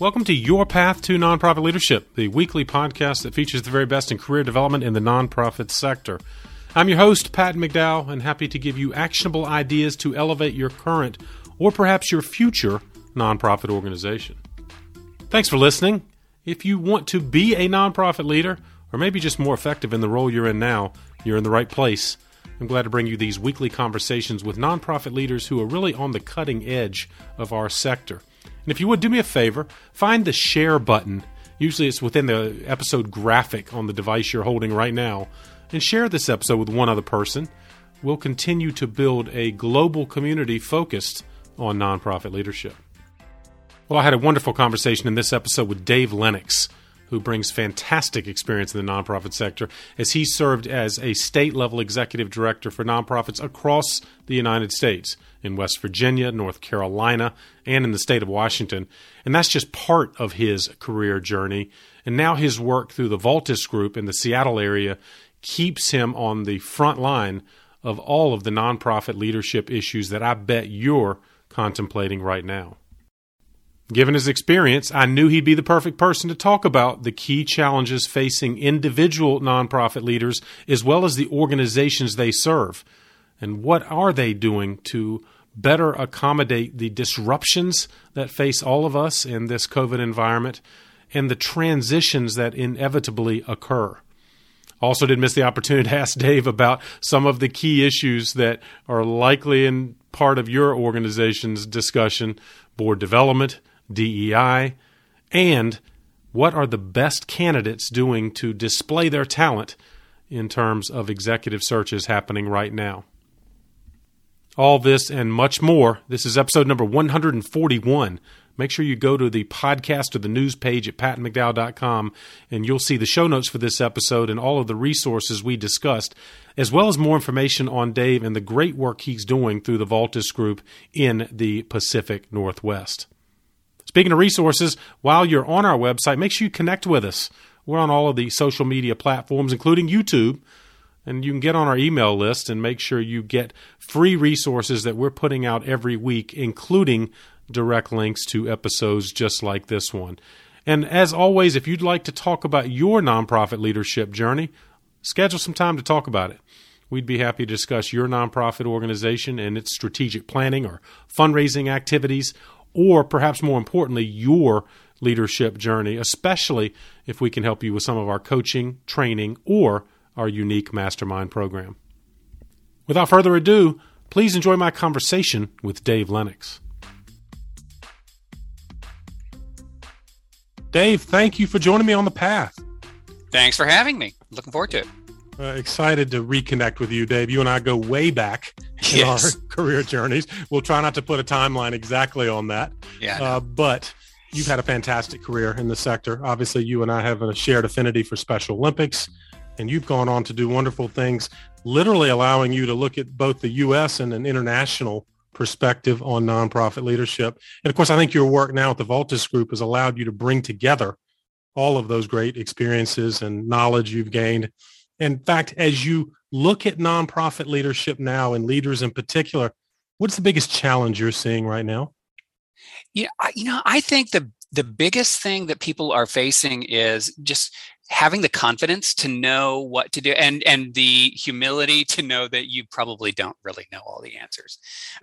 Welcome to Your Path to Nonprofit Leadership, the weekly podcast that features the very best in career development in the nonprofit sector. I'm your host, Pat McDowell, and happy to give you actionable ideas to elevate your current or perhaps your future nonprofit organization. Thanks for listening. If you want to be a nonprofit leader, or maybe just more effective in the role you're in now, you're in the right place. I'm glad to bring you these weekly conversations with nonprofit leaders who are really on the cutting edge of our sector. And if you would do me a favor, find the share button. Usually it's within the episode graphic on the device you're holding right now. And share this episode with one other person. We'll continue to build a global community focused on nonprofit leadership. Well, I had a wonderful conversation in this episode with Dave Lennox who brings fantastic experience in the nonprofit sector, as he served as a state level executive director for nonprofits across the United States in West Virginia, North Carolina, and in the state of Washington. And that's just part of his career journey. And now his work through the Valtas Group in the Seattle area keeps him on the front line of all of the nonprofit leadership issues that I bet you're contemplating right now. Given his experience, I knew he'd be the perfect person to talk about the key challenges facing individual nonprofit leaders as well as the organizations they serve. And what are they doing to better accommodate the disruptions that face all of us in this COVID environment and the transitions that inevitably occur? Also, didn't miss the opportunity to ask Dave about some of the key issues that are likely in part of your organization's discussion board development DEI, and what are the best candidates doing to display their talent in terms of executive searches happening right now. All this and much more. This is episode number 141. Make sure you go to the podcast or the news page at patmcdowell.com and you'll see the show notes for this episode and all of the resources we discussed, as well as more information on Dave and the great work he's doing through the Valtas Group in the Pacific Northwest. Speaking of resources, while you're on our website, make sure you connect with us. We're on all of the social media platforms, including YouTube. And you can get on our email list and make sure you get free resources that we're putting out every week, including direct links to episodes just like this one. And as always, if you'd like to talk about your nonprofit leadership journey, schedule some time to talk about it. We'd be happy to discuss your nonprofit organization and its strategic planning or fundraising activities, or perhaps more importantly, your leadership journey, especially if we can help you with some of our coaching, training, or our unique mastermind program. Without further ado, please enjoy my conversation with Dave Lennox. Dave, thank you for joining me on the path. Thanks for having me. Looking forward to it. Uh, excited to reconnect with you, Dave. You and I go way back in yes. our career journeys. We'll try not to put a timeline exactly on that. Yeah. Uh, but you've had a fantastic career in the sector. Obviously, you and I have a shared affinity for Special Olympics, and you've gone on to do wonderful things, literally allowing you to look at both the U.S. and an international perspective on nonprofit leadership. And of course, I think your work now at the Valtas Group has allowed you to bring together all of those great experiences and knowledge you've gained. In fact, as you look at nonprofit leadership now and leaders in particular, what's the biggest challenge you're seeing right now? Yeah, I, you know, I think the the biggest thing that people are facing is just having the confidence to know what to do and and the humility to know that you probably don't really know all the answers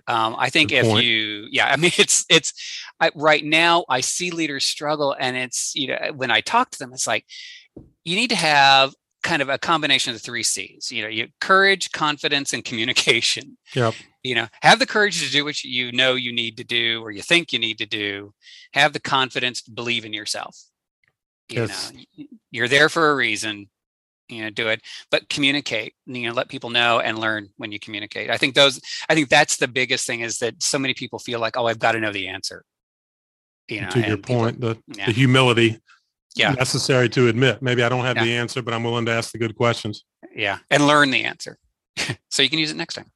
um, i think Good if point. you yeah i mean it's it's I, right now i see leaders struggle and it's you know when i talk to them it's like you need to have kind of a combination of the three C's. You know, you courage, confidence, and communication. Yep. You know, have the courage to do what you know you need to do or you think you need to do. Have the confidence to believe in yourself. You yes. know, you're there for a reason. You know, do it, but communicate. You know, let people know and learn when you communicate. I think those. I think that's the biggest thing is that so many people feel like, oh, I've got to know the answer. You know, to your point, people, the yeah. the humility yeah. necessary to admit. Maybe I don't have yeah. the answer, but I'm willing to ask the good questions. Yeah. And learn the answer so you can use it next time.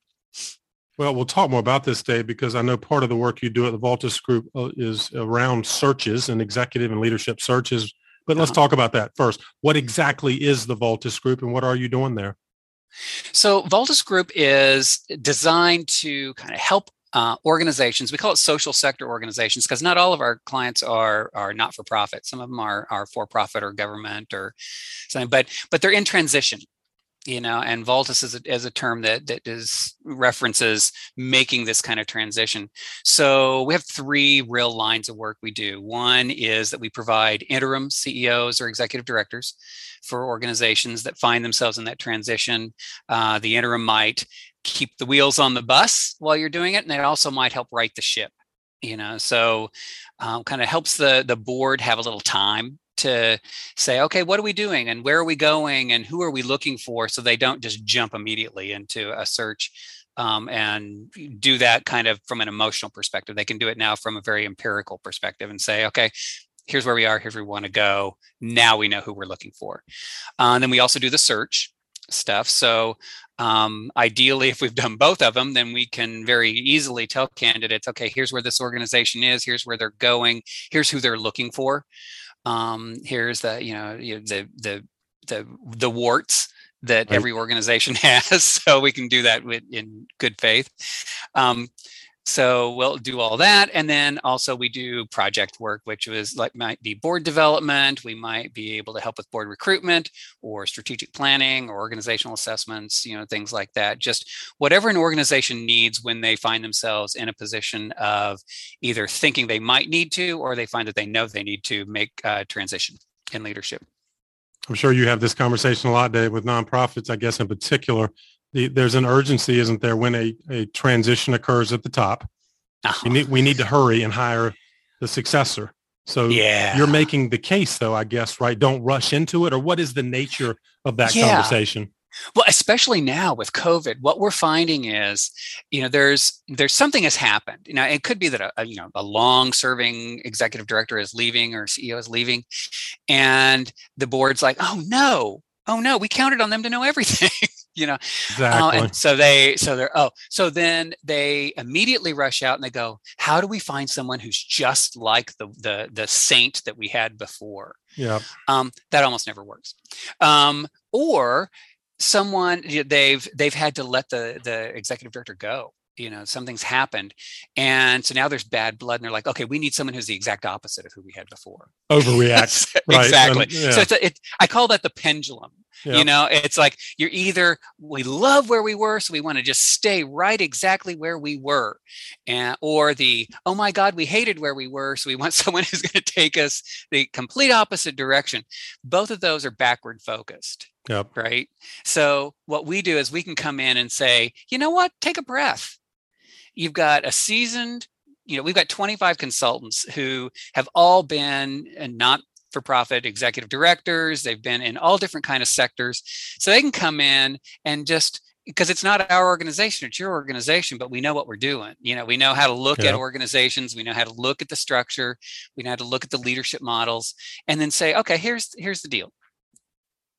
Well, we'll talk more about this, Dave, because I know part of the work you do at the Valtas Group uh, is around searches and executive and leadership searches. But let's uh-huh. talk about that first. What exactly is the Valtas Group and what are you doing there? So, Valtas Group is designed to kind of help uh, organizations. We call it social sector organizations because not all of our clients are are not for profit. Some of them are are for profit or government or something, but but they're in transition you know and Valtas is a, is a term that that is references making this kind of transition so we have three real lines of work we do one is that we provide interim ceos or executive directors for organizations that find themselves in that transition uh, the interim might keep the wheels on the bus while you're doing it and it also might help right the ship you know so um, kind of helps the the board have a little time to say, okay, what are we doing and where are we going and who are we looking for so they don't just jump immediately into a search um, and do that kind of from an emotional perspective. They can do it now from a very empirical perspective and say, okay, here's where we are, here's where we want to go. Now we know who we're looking for. Uh, and then we also do the search stuff. So um, ideally, if we've done both of them, then we can very easily tell candidates, okay, here's where this organization is, here's where they're going, here's who they're looking for um, here's the you know the the the the warts that right. every organization has so we can do that with in good faith um, so we'll do all that and then also we do project work which was like might be board development we might be able to help with board recruitment or strategic planning or organizational assessments you know things like that. Just whatever an organization needs when they find themselves in a position of either thinking they might need to or they find that they know they need to make a transition in leadership. I'm sure you have this conversation a lot Dave, with nonprofits i guess in particular the, there's an urgency, isn't there, when a, a transition occurs at the top? Uh-huh. We need we need to hurry and hire the successor. So yeah. you're making the case, though, I guess, right? Don't rush into it, or what is the nature of that yeah. conversation? Well, especially now with COVID, what we're finding is, you know, there's there's something has happened. You know, it could be that a, a you know a long-serving executive director is leaving or CEO is leaving, and the board's like, oh no, oh no, we counted on them to know everything. you know, exactly. Uh, and so they, so they're, oh, so then they immediately rush out and they go, how do we find someone who's just like the the the saint that we had before? Yeah. Um, that almost never works. Um, or someone they've they've had to let the the executive director go you know something's happened and so now there's bad blood and they're like okay we need someone who's the exact opposite of who we had before overreact right. exactly yeah. so it's a, it, i call that the pendulum yep. you know it's like you're either we love where we were so we want to just stay right exactly where we were and or the oh my god we hated where we were so we want someone who's going to take us the complete opposite direction both of those are backward focused Yep. Right. So what we do is we can come in and say, you know what, take a breath you've got a seasoned you know we've got 25 consultants who have all been uh, not for profit executive directors. They've been in all different kind of sectors. So they can come in and just because it's not our organization it's your organization but we know what we're doing. You know we know how to look yeah. at organizations. We know how to look at the structure. We know how to look at the leadership models and then say okay here's here's the deal.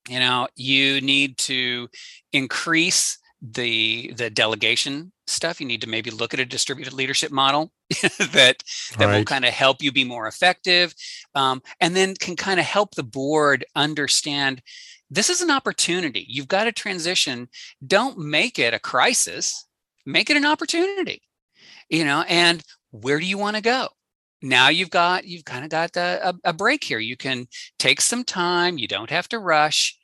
You know you need to increase the the delegation stuff you need to maybe look at a distributed leadership model that that right. will kind of help you be more effective um, and then can kind of help the board understand this is an opportunity. You've got to transition. Don't make it a crisis. Make it an opportunity you know and where do you want to go? Now you've got you've kind of got a, a, break here. You can take some time. You don't have to rush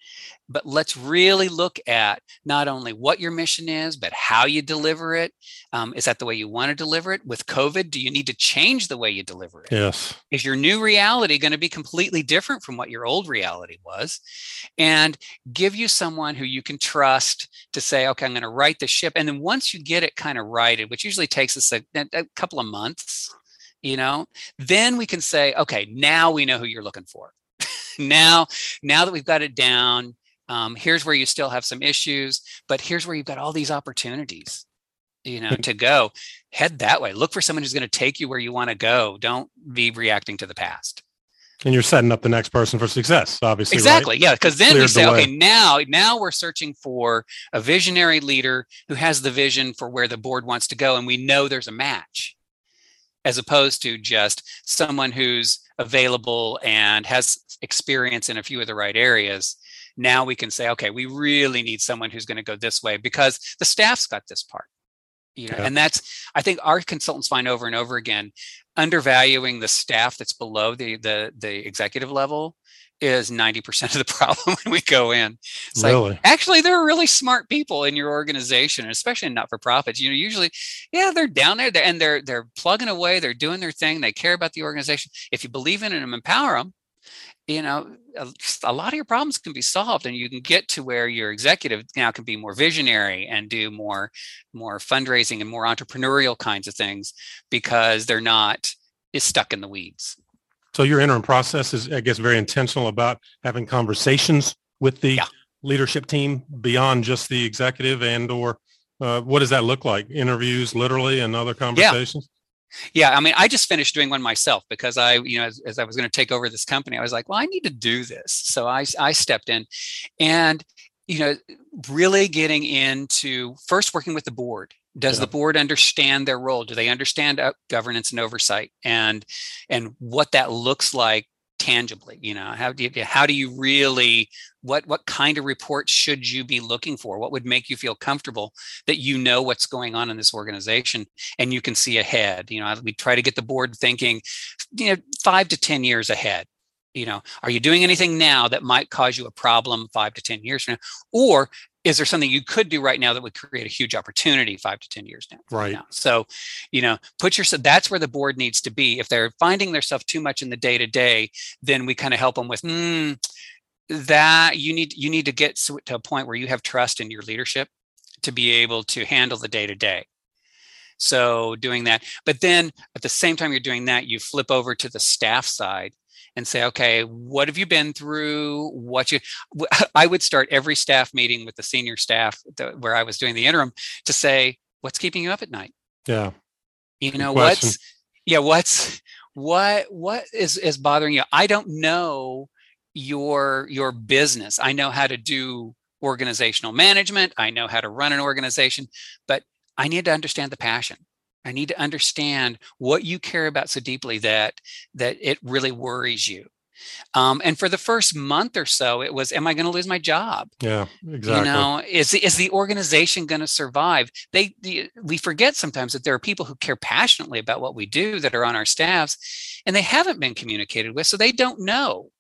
but let's really look at not only what your mission is, but how you deliver it. Um, is that the way you want to deliver it? With COVID, do you need to change the way you deliver it? Yes. Is your new reality going to be completely different from what your old reality was? And give you someone who you can trust to say, okay, I'm going to write the ship. And then once you get it kind of righted, which usually takes us a, a couple of months, you know, then we can say, okay, now we know who you're looking for. Now, now that we've got it down, um, here's where you still have some issues but here's where you've got all these opportunities you know to go. Head that way. Look for someone who's going to take you where you want to go. Don't be reacting to the past. And you're setting up the next person for success obviously exactly right? yeah because then Cleared we say okay now now we're searching for a visionary leader who has the vision for where the board wants to go and we know there's a match as opposed to just someone who's available and has experience in a few of the right areas now we can say, okay, we really need someone who's going to go this way because the staff's got this part. you know yeah. and that's i think our consultants find over and over again undervaluing the staff that's below the the the executive level is 90% of the problem when we go in. It's really? like, actually, there are really smart people in your organization, especially in not-for-profits. You know, usually, yeah, they're down there and they're they're plugging away, they're doing their thing, they care about the organization. If you believe in and empower them, you know, a, a lot of your problems can be solved and you can get to where your executive now can be more visionary and do more more fundraising and more entrepreneurial kinds of things because they're not is stuck in the weeds so your interim process is, I guess, very intentional about having conversations with the yeah. leadership team beyond just the executive and or uh, what does that look like? Interviews, literally, and other conversations. Yeah. yeah, I mean, I just finished doing one myself because I, you know, as, as I was going to take over this company, I was like, well, I need to do this. So I, I stepped in, and you know, really getting into first working with the board does yeah. the board understand their role? Do they understand uh, governance and oversight and and what that looks like tangibly you know? How do you how do you really what what kind of reports should you be looking for? What would make you feel comfortable that you know what's going on in this organization and you can see ahead? You know we try to get the board thinking you know 5 to 10 years ahead. You know are you doing anything now that might cause you a problem 5 to 10 years from now? Or is there something you could do right now that would create a huge opportunity five to 10 years now? Right. Now? So, you know, put yourself, that's where the board needs to be. If they're finding themselves too much in the day to day, then we kind of help them with, mm, that you need, you need to get to a point where you have trust in your leadership to be able to handle the day to day. So doing that, but then at the same time you're doing that, you flip over to the staff side and say, okay, what have you been through? What you, I would start every staff meeting with the senior staff where I was doing the interim to say, what's keeping you up at night? Yeah. You know, what's, yeah, what's, what, what is, is bothering you? I don't know your, your business. I know how to do organizational management. I know how to run an organization, but I need to understand the passion. I need to understand what you care about so deeply that that it really worries you. Um, and for the first month or so, it was, "Am I going to lose my job?" Yeah, exactly. You know, is is the organization going to survive? They, the, we forget sometimes that there are people who care passionately about what we do that are on our staffs, and they haven't been communicated with, so they don't know.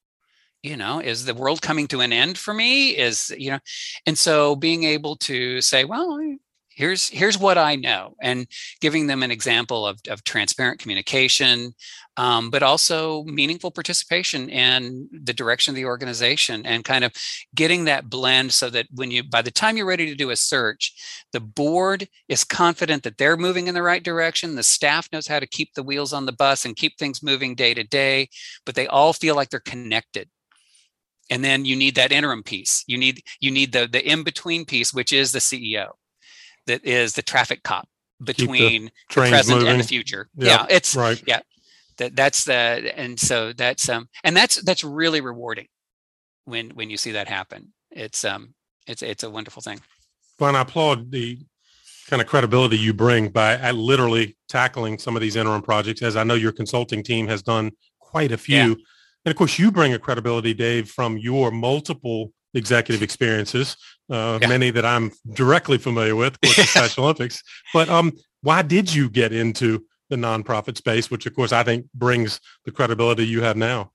You know, is the world coming to an end for me? Is you know, and so being able to say, "Well, here's here's what i know and giving them an example of, of transparent communication um, but also meaningful participation in the direction of the organization and kind of getting that blend so that when you by the time you're ready to do a search the board is confident that they're moving in the right direction the staff knows how to keep the wheels on the bus and keep things moving day to day but they all feel like they're connected. And then you need that interim piece. You need you need the the in between piece which is the ceo that is the traffic cop between the, the, present moving. and the future. Yep, yeah, it's right. Yeah, that that's the and so that's um and that's that's really rewarding when when you see that happen. It's um it's it's a wonderful thing. Well, and I applaud the kind of credibility you bring by literally tackling some of these interim projects, as I know your consulting team has done quite a few. Yeah. And of course, you bring a credibility, Dave, from your multiple executive experiences, uh, yeah. many that I'm directly familiar with, of course, the Special Olympics. But um, why did you get into the nonprofit space, which of course I think brings the credibility you have now?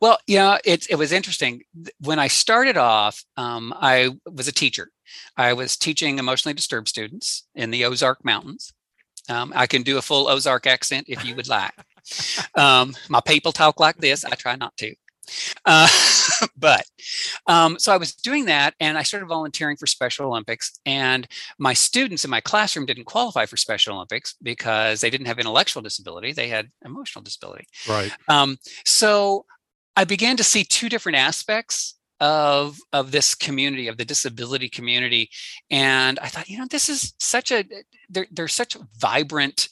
Well, yeah, it, it was interesting. When I started off, um, I was a teacher. I was teaching emotionally disturbed students in the Ozark Mountains. Um, I can do a full Ozark accent if you would like. Um, my people talk like this. I try not to. Uh, but um, so I was doing that and I started volunteering for Special Olympics. And my students in my classroom didn't qualify for Special Olympics because they didn't have intellectual disability, they had emotional disability. Right. Um, so I began to see two different aspects of of this community of the disability community and i thought you know this is such a they're, they're such vibrant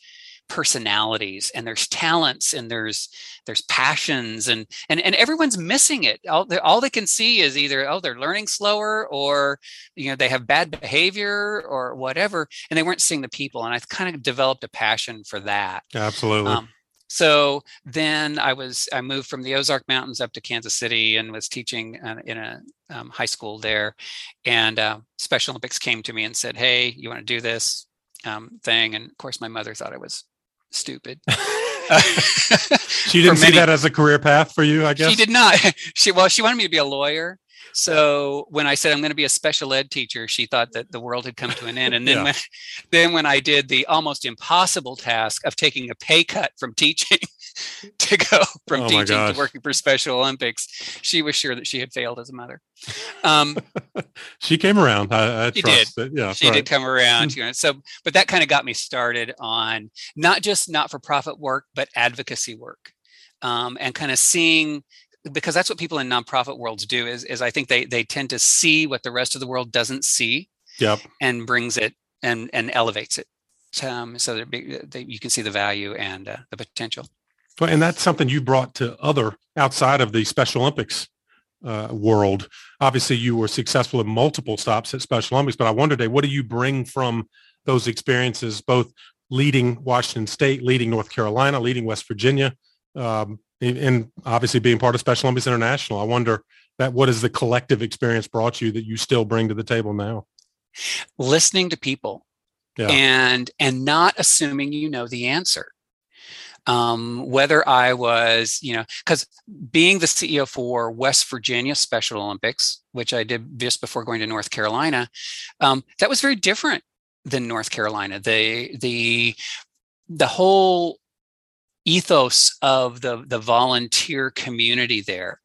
personalities and there's talents and there's there's passions and and and everyone's missing it all, all they can see is either oh they're learning slower or you know they have bad behavior or whatever and they weren't seeing the people and i kind of developed a passion for that absolutely um, so then I was I moved from the Ozark Mountains up to Kansas City and was teaching uh, in a um, high school there. And uh, Special Olympics came to me and said, "Hey, you want to do this? um, thing, and of course, my mother thought I was stupid. she didn't see that as a career path for you, I guess. She did not. She well, she wanted me to be a lawyer. So when I said I'm going to be a special ed teacher, she thought that the world had come to an end. And then yeah. when then when I did the almost impossible task of taking a pay cut from teaching to go from oh teaching to working for Special Olympics, she was sure that she had failed as a mother. Um, she came around. I, I she did. Yeah, she right. did come around. You know, so, but that kind of got me started on not just not-for-profit work, but advocacy work, um, and kind of seeing because that's what people in nonprofit worlds do. Is is I think they they tend to see what the rest of the world doesn't see. Yep. And brings it and and elevates it. Um, so that you can see the value and uh, the potential. And that's something you brought to other outside of the Special Olympics uh, world. Obviously, you were successful in multiple stops at Special Olympics, but I wonder, Dave, what do you bring from those experiences, both leading Washington State, leading North Carolina, leading West Virginia, um, and obviously being part of Special Olympics International? I wonder that what has the collective experience brought you that you still bring to the table now? Listening to people yeah. and and not assuming you know the answer um, whether I was, you know, because being the CEO for West Virginia Special Olympics, which I did just before going to North Carolina, um, that was very different than North Carolina. The the the whole ethos of the the volunteer community there.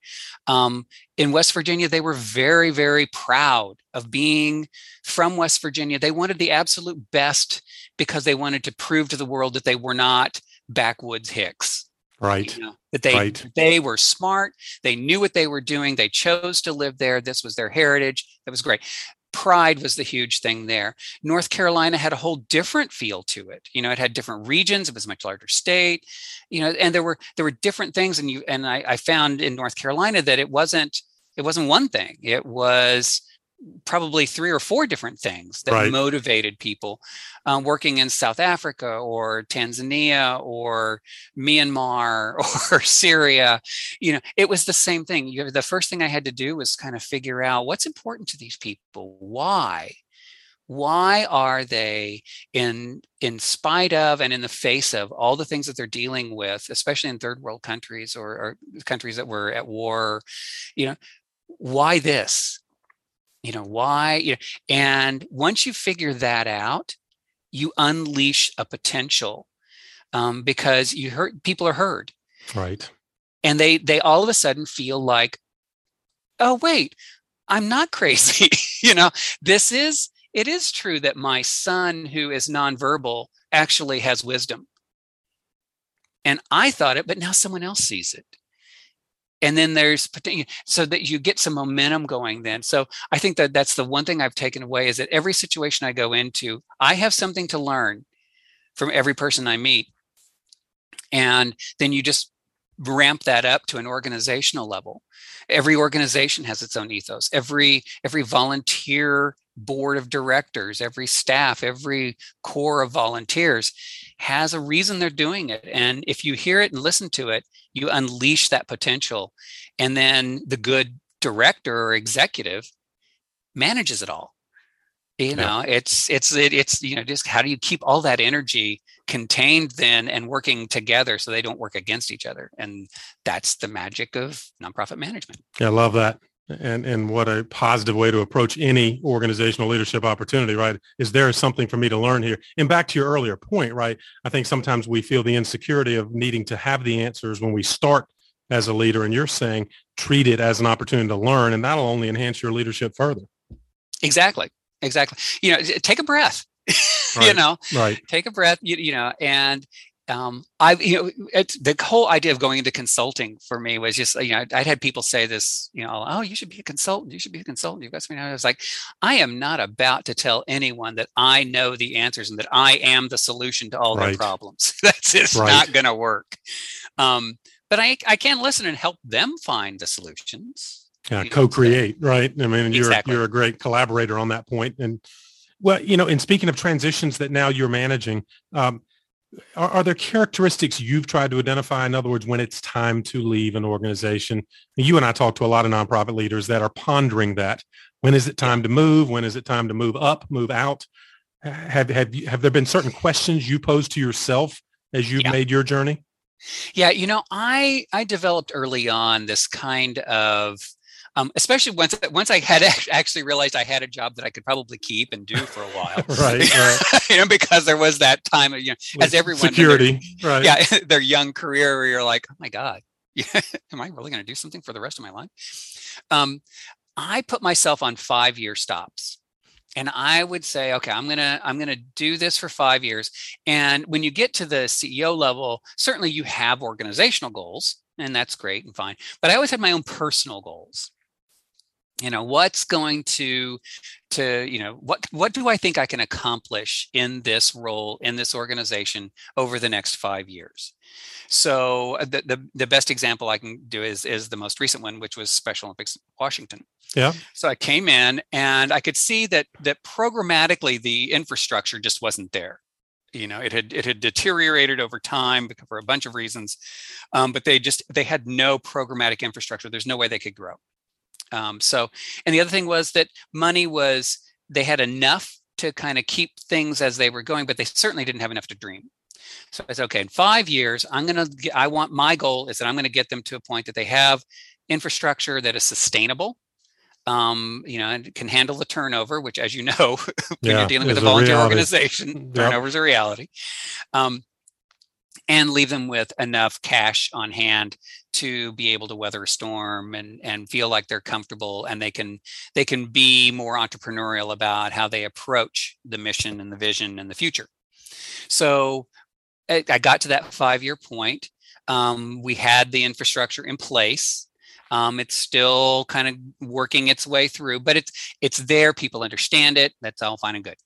Um, in West Virginia, they were very, very proud of being from West Virginia. They wanted the absolute best because they wanted to prove to the world that they were not backwoods hicks right you know, that they right. they were smart they knew what they were doing they chose to live there this was their heritage that was great pride was the huge thing there north carolina had a whole different feel to it you know it had different regions it was a much larger state you know and there were there were different things and you and i, I found in north carolina that it wasn't it wasn't one thing it was probably three or four different things that right. motivated people um, working in South Africa or Tanzania or Myanmar or Syria. You know, it was the same thing. You, the first thing I had to do was kind of figure out what's important to these people. Why? Why are they in in spite of and in the face of all the things that they're dealing with, especially in third world countries or, or countries that were at war? You know, why this? You know why you know, and once you figure that out you unleash a potential um, because you heard people are heard. Right. And they they all of a sudden feel like oh wait i'm not crazy you know? This is it is true that my son who is nonverbal actually has wisdom. And i thought it but now someone else sees it and then there's so that you get some momentum going then. So i think that that's the one thing i've taken away is that every situation i go into i have something to learn from every person i meet. And then you just ramp that up to an organizational level. Every organization has its own ethos. Every every volunteer board of directors every staff every core of volunteers has a reason they're doing it. And if you hear it and listen to it you unleash that potential. And then the good director or executive manages it all you know yeah. it's it's it, it's you know just how do you keep all that energy contained then and working together so they don't work against each other? And that's the magic of nonprofit management. Yeah i love that. And and what a positive way to approach any organizational leadership opportunity right? Is there something for me to learn here? And back to your earlier point right? I think sometimes we feel the insecurity of needing to have the answers when we start as a leader and you're saying treat it as an opportunity to learn and that'll only enhance your leadership further. Exactly exactly you know take a breath right. you know right take a breath you, you know and um, I, you know, it's, the whole idea of going into consulting for me was just, you know, I'd had people say this, you know, oh, you should be a consultant. You should be a consultant. You've got something. I was like, I am not about to tell anyone that I know the answers and that I am the solution to all right. their problems. That's just right. not going to work. Um, but I, I can listen and help them find the solutions. Yeah, co-create, right? I mean, you're exactly. you're a great collaborator on that point. And well, you know, and speaking of transitions that now you're managing, um, are, are, there characteristics you've tried to identify in other words when it's time to leave an organization you and i talk to a lot of nonprofit leaders that are pondering that when is it time to move when is it time to move up move out have have you, have there been certain questions you posed to yourself as you've yeah. made your journey? Yeah, you know, I I developed early on this kind of um, especially once once I had actually realized I had a job that I could probably keep and do for a while, right? right. you know, because there was that time, you know, With as everyone security, their, right? Yeah, their young career, where you're like, oh my god, am I really going to do something for the rest of my life? Um, I put myself on five year stops and i would say okay i'm going to i'm to do this for 5 years and when you get to the ceo level certainly you have organizational goals and that's great and fine but i always had my own personal goals you know what's going to to you know what what do i think i can accomplish in this role in this organization over the next five years? So uh, the, the, the best example i can do is is the most recent one which was special olympics washington. Yeah. So i came in and i could see that that programmatically the infrastructure just wasn't there. You know it had it had deteriorated over time for a bunch of reasons um, but they just they had no programmatic infrastructure. There's no way they could grow um, so, and the other thing was that money was, they had enough to kind of keep things as they were going, but they certainly didn't have enough to dream. So I said, okay, in five years, I'm going to, I want, my goal is that I'm going to get them to a point that they have infrastructure that is sustainable. Um, you know, and can handle the turnover, which, as you know, when yeah, you're dealing with a volunteer a organization, yep. turnover is a reality. Um, and leave them with enough cash on hand to be able to weather a storm and and feel like they're comfortable and they can they can be more entrepreneurial about how they approach the mission and the vision and the future. So i, got to that five year point. Um, we had the infrastructure in place um, it's still kind of working its way through, but it's it's there. People understand it. That's all fine and good.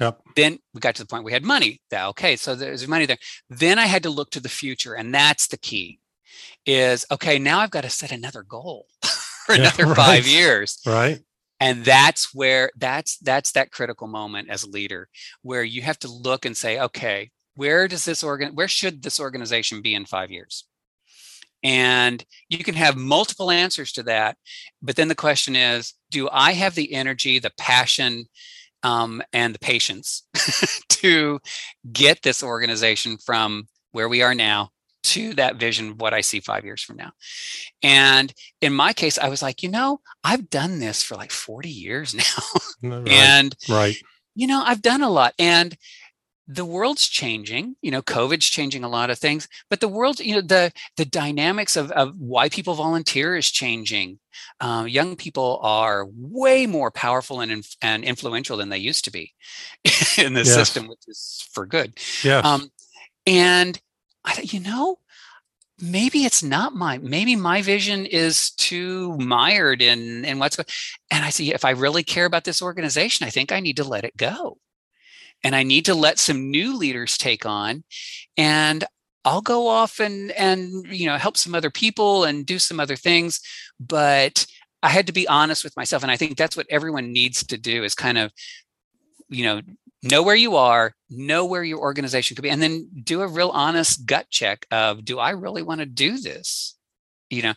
Yep. Then we got to the point we had money. Okay, so there's money there. Then I had to look to the future, and that's the key. Is okay. Now I've got to set another goal for yeah, another right. five years. Right and that's where that's that's that critical moment as a leader where you have to look and say okay where does this organ where should this organization be in five years and you can have multiple answers to that. But then the question is do I have the energy, the passion, um, and the patience to get this organization from where we are now to that vision of what I see five years from now. And in my case, I was like, you know, I've done this for like 40 years now. right, and right. You know, I've done a lot. And the world's changing you know covid's changing a lot of things but the world you know the the dynamics of, of why people volunteer is changing. Uh, young people are way more powerful and, and influential than they used to be in the yes. system which is for good. Yeah um, and I, you know maybe it's not my maybe my vision is too mired in in what's going and i see if i really care about this organization i think i need to let it go and I need to let some new leaders take on. And I'll go off and and you know help some other people and do some other things, but I had to be honest with myself, and I think that's what everyone needs to do is kind of you know know where you are know where your organization could be and then do a real honest gut check of do i really want to do this you know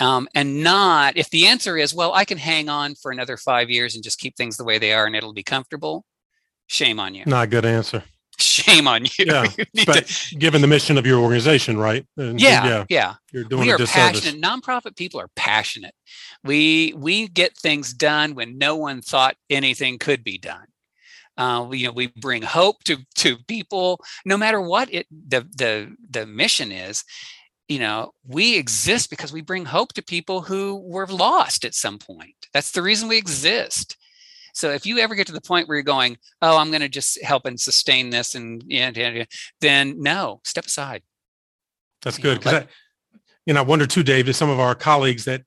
um, and not if the answer is well i can hang on for another five years and just keep things the way they are and it'll be comfortable Shame on you. Not a good answer. Shame on you. Yeah, you but to... given the mission of your organization, right? And, yeah, yeah, yeah. You're doing we are passionate. Nonprofit people are passionate. We we get things done when no one thought anything could be done. Uh, you know, we bring hope to to people, no matter what it the the the mission is. You know, we exist because we bring hope to people who were lost at some point. That's the reason we exist. So if you ever get to the point where you're going, oh, I'm going to just help and sustain this, and yeah, then no, step aside. That's good because I, you know, I wonder too, Dave, to some of our colleagues that,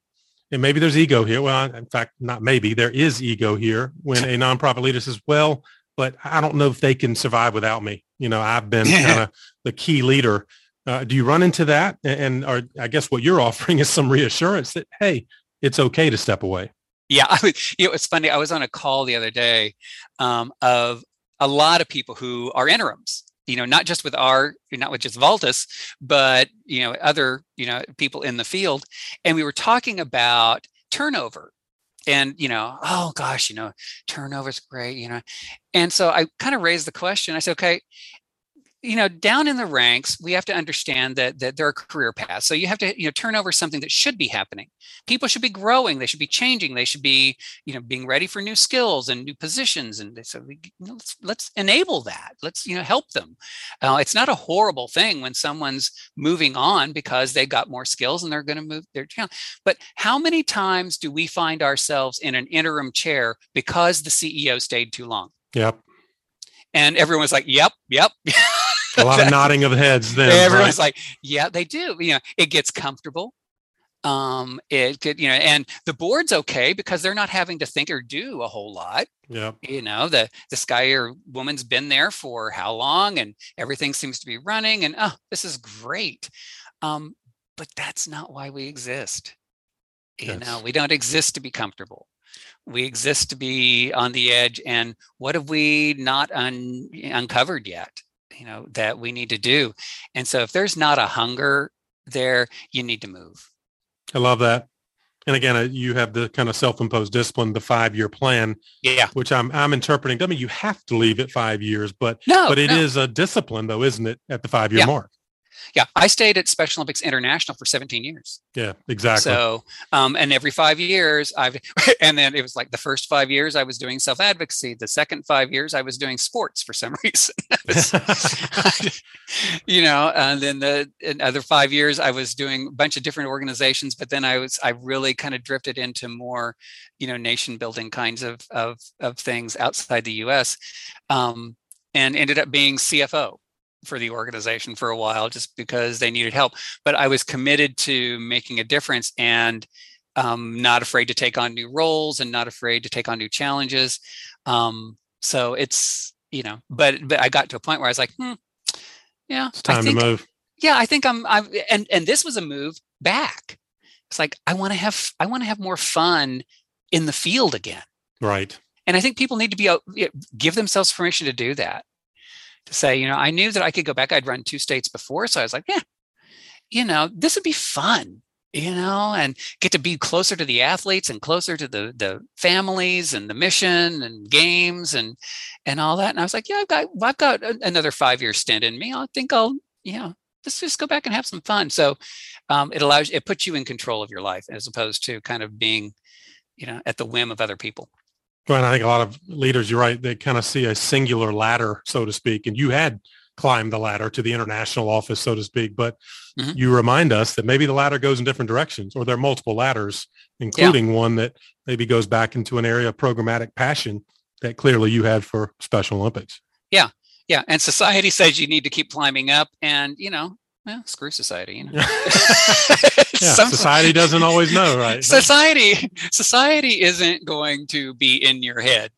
and maybe there's ego here. Well, in fact, not maybe there is ego here when a nonprofit leader says, well, but I don't know if they can survive without me. You know, I've been kind of the key leader. Uh, do you run into that? And, and or I guess what you're offering is some reassurance that, hey, it's okay to step away. Yeah, I was, you know, it's funny. I was on a call the other day um, of a lot of people who are interims. You know, not just with our, not with just Valtas, but you know, other, you know, people in the field, and we were talking about turnover and you know oh gosh you know turnover's great you know and so i kind of raised the question i said okay you know down in the ranks we have to understand that that there are career paths. So you have to you know turn over something that should be happening. People should be growing. They should be changing. They should be you know being ready for new skills and new positions. And so we, you know, let's, let's enable that. Let's you know help them. Uh, it's not a horrible thing when someone's moving on because they got more skills and they're going to move their channel but how many times do we find ourselves in an interim chair because the ceo stayed too long? Yep and everyone's like yep yep. A lot of nodding of heads then everyone's right? like yeah they do. You know it gets comfortable. Um it could you know and the board's okay because they're not having to think or do a whole lot. Yeah you know the this guy or woman's been there for how long and everything seems to be running and oh this is great. Um but that's not why we exist. You yes. know we don't exist to be comfortable we exist to be on the edge and what have we not un- uncovered yet you know that we need to do? And so if there's not a hunger there you need to move. I love that. And again uh, you have the kind of self-imposed discipline the five-year plan yeah. which i'm i'm interpreting i mean you have to leave at five years but no, but it no. is a discipline though isn't it at the five-year yeah. mark yeah i stayed at special olympics international for 17 years. Yeah exactly. So um and every five years i've and then it was like the first five years i was doing self-advocacy the second five years i was doing sports for some reason. You know and then the other five years i was doing a bunch of different organizations but then i was i really kind of drifted into more you know nation building kinds of of, of things outside the us um and ended up being cfo for the organization for a while just because they needed help. But I was committed to making a difference and um, not afraid to take on new roles and not afraid to take on new challenges. Um, so it's you know, but but I got to a point where I was like, hmm, yeah, it's time think, to move. Yeah, I think I'm. I'm and and this was a move back. It's like I want to have I want to have more fun in the field again. Right. And I think people need to be give themselves permission to do that to say, you know, I knew that I could go back. I'd run two states before. So I was like, yeah, you know, this would be fun, you know, and get to be closer to the athletes and closer to the the families and the mission and games and and all that. And I was like, yeah, I've got I've got another five year stint in me. I think I'll, you know, let's just go back and have some fun. So um, it allows it puts you in control of your life as opposed to kind of being, you know, at the whim of other people. Well, I think a lot of leaders, you're right, they kind of see a singular ladder, so to speak. And you had climbed the ladder to the international office, so to speak. But mm-hmm. you remind us that maybe the ladder goes in different directions or there are multiple ladders, including yeah. one that maybe goes back into an area of programmatic passion that clearly you had for Special Olympics. Yeah. Yeah. And society says you need to keep climbing up. And, you know, well, screw society. You know? yeah, society doesn't always know, right? Society, society isn't going to be in your head.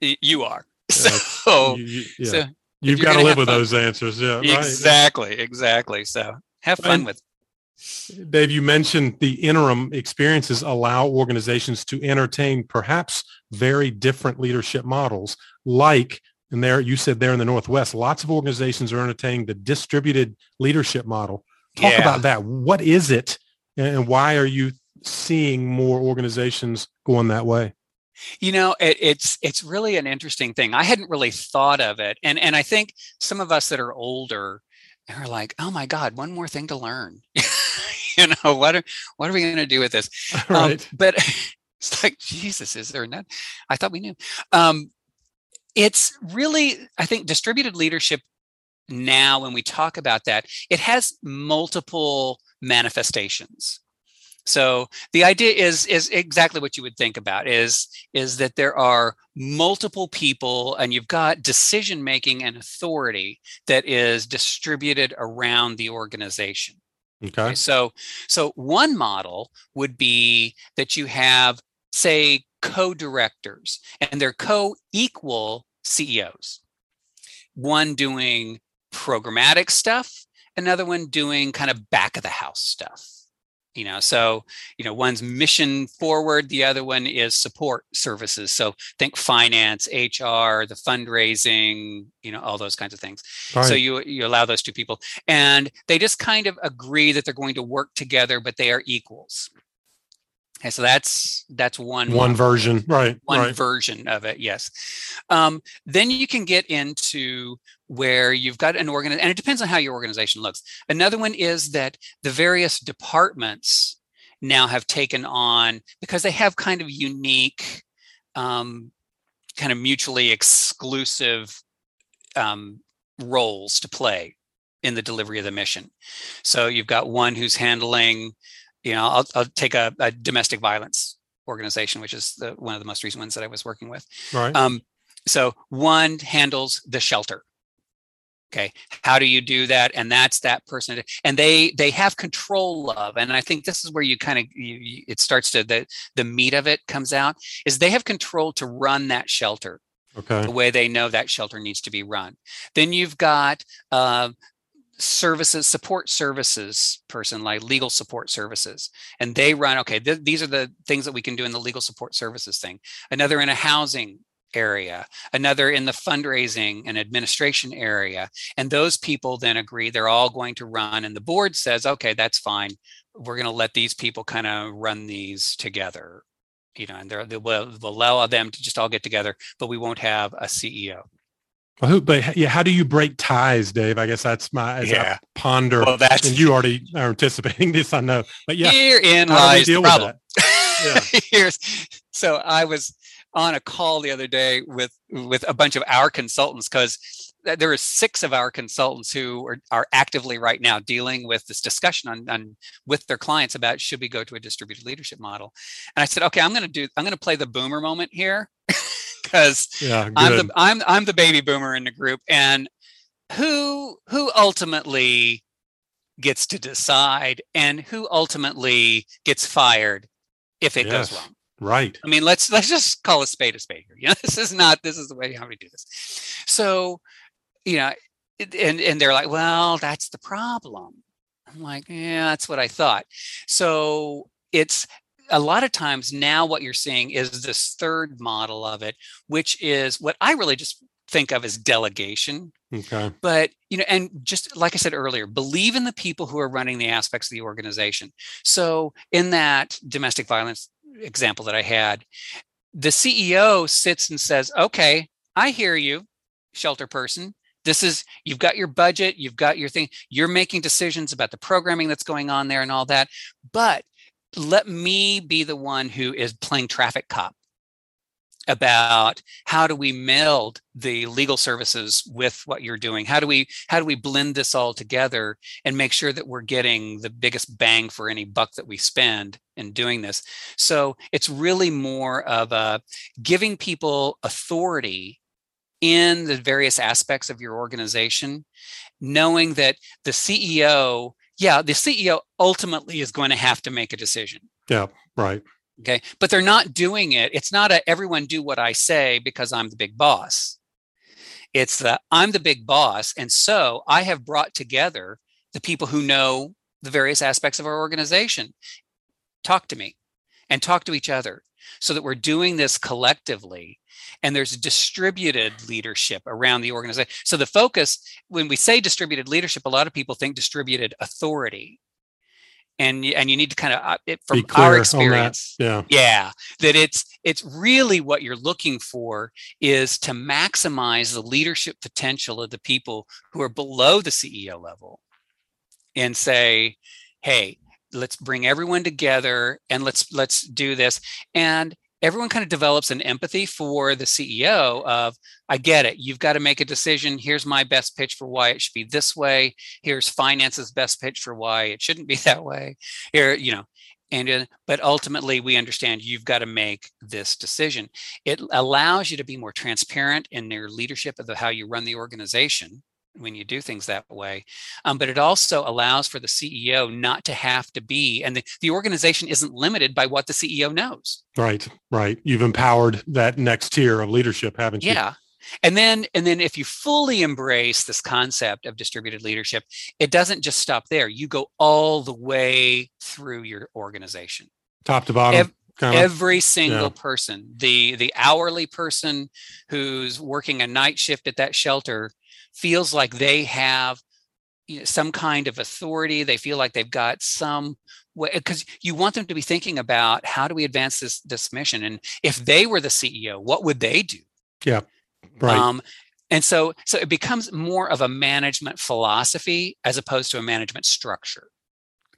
You are. So, you, you, yeah. so you've got to live with fun. those answers. Yeah, exactly, right. exactly. So have fun and, with. Dave, you mentioned the interim experiences allow organizations to entertain perhaps very different leadership models, like and there you said there in the northwest lots of organizations are entertaining the distributed leadership model. Talk yeah. about that. What is it and why are you seeing more organizations going that way? You know it, it's it's really an interesting thing. I hadn't really thought of it and and i think some of us that are older are like oh my god one more thing to learn. You know what are what are we going to do with this? Right. Um, but it's like jesus is there not i thought we knew. Um it's really i think distributed leadership now when we talk about that it has multiple manifestations so the idea is is exactly what you would think about is is that there are multiple people and you've got decision making and authority that is distributed around the organization okay. okay so so one model would be that you have say co-directors and they're co-equal CEOs. One doing programmatic stuff, another one doing kind of back of the house stuff. You know, so you know, one's mission forward, the other one is support services. So think finance, HR, the fundraising, you know, all those kinds of things. Right. So you you allow those two people, and they just kind of agree that they're going to work together, but they are equals Okay, so that's that's one one version, right? One right. version of it, yes. Um, then you can get into where you've got an organ, and it depends on how your organization looks. Another one is that the various departments now have taken on because they have kind of unique, um, kind of mutually exclusive um, roles to play in the delivery of the mission. So you've got one who's handling you know, I'll, I'll take a, a, domestic violence organization, which is the, one of the most recent ones that I was working with. Right. Um, so one handles the shelter. Okay, how do you do that? And that's that person, and they they have control of. And I think this is where you kind of you, it starts to the the meat of it comes out is they have control to run that shelter okay. the way they know that shelter needs to be run. Then you've got uh, services support services person like legal support services and they run okay th- these are the things that we can do in the legal support services thing. Another in a housing area another in the fundraising and administration area and those people then agree they're all going to run and the board says okay that's fine. We're going to let these people kind of run these together you know and they're, they will allow them to just all get together but we won't have a ceo well, who, but yeah, how do you break ties, Dave? I guess that's my as yeah. I ponder. Well, that's and you already are anticipating this, I know. But yeah, herein lies the problem. yeah. Here's so I was on a call the other day with with a bunch of our consultants because there are six of our consultants who are, are actively right now dealing with this discussion on, on with their clients about should we go to a distributed leadership model and i said okay i'm going to do i'm going to play the boomer moment here because yeah, I'm the I'm I'm the baby boomer in the group, and who who ultimately gets to decide, and who ultimately gets fired if it yes, goes wrong. Right. I mean, let's let's just call a spade a spade here. You know, this is not this is the way how we do this. So, you know, and and they're like, well, that's the problem. I'm like, yeah, that's what I thought. So it's a lot of times now what you're seeing is this third model of it, which is what I really just think of as delegation. Okay. But, you know, and just like I said earlier, believe in the people who are running the aspects of the organization. So in that domestic violence example that I had, the CEO sits and says, okay, I hear you, shelter person. This is, you've got your budget, you've got your thing, you're making decisions about the programming that's going on there and all that. But let me be the one who is playing traffic cop about how do we meld the legal services with what you're doing? How do we how do we blend this all together and make sure that we're getting the biggest bang for any buck that we spend in doing this? So it's really more of a giving people authority in the various aspects of your organization knowing that the ceo yeah, the CEO ultimately is going to have to make a decision. Yeah, right. Okay. But they're not doing it. It's not a everyone do what I say because I'm the big boss. It's that I'm the big boss. And so I have brought together the people who know the various aspects of our organization. Talk to me and talk to each other so that we're doing this collectively and there's distributed leadership around the organization. So the focus, when we say distributed leadership, a lot of people think distributed authority. And, and you need to kind of uh, it, from our experience yeah yeah that it's it's really what you're looking for is to maximize the leadership potential of the people who are below the ceo level and say hey let's bring everyone together and let's let's do this and everyone kind of develops an empathy for the CEO of, I get it. You've got to make a decision. Here's my best pitch for why it should be this way. Here's finance's best pitch for why it shouldn't be that way. Here, you know, and but ultimately we understand you've got to make this decision. It allows you to be more transparent in your leadership of how you run the organization when you do things that way. Um, but it also allows for the CEO not to have to be, and the, the organization isn't limited by what the CEO knows. Right, right. You've empowered that next tier of leadership, haven't you? Yeah. And then, and then if you fully embrace this concept of distributed leadership, it doesn't just stop there. You go all the way through your organization. Top to bottom. Ev- every single yeah. person the the hourly person who's working a night shift at that shelter feels like they have you know, some kind of authority. They feel like they've got some because you want them to be thinking about how do we advance this this mission? And if they were the ceo what would they do? Yeah right. Um, and so so it becomes more of a management philosophy as opposed to a management structure.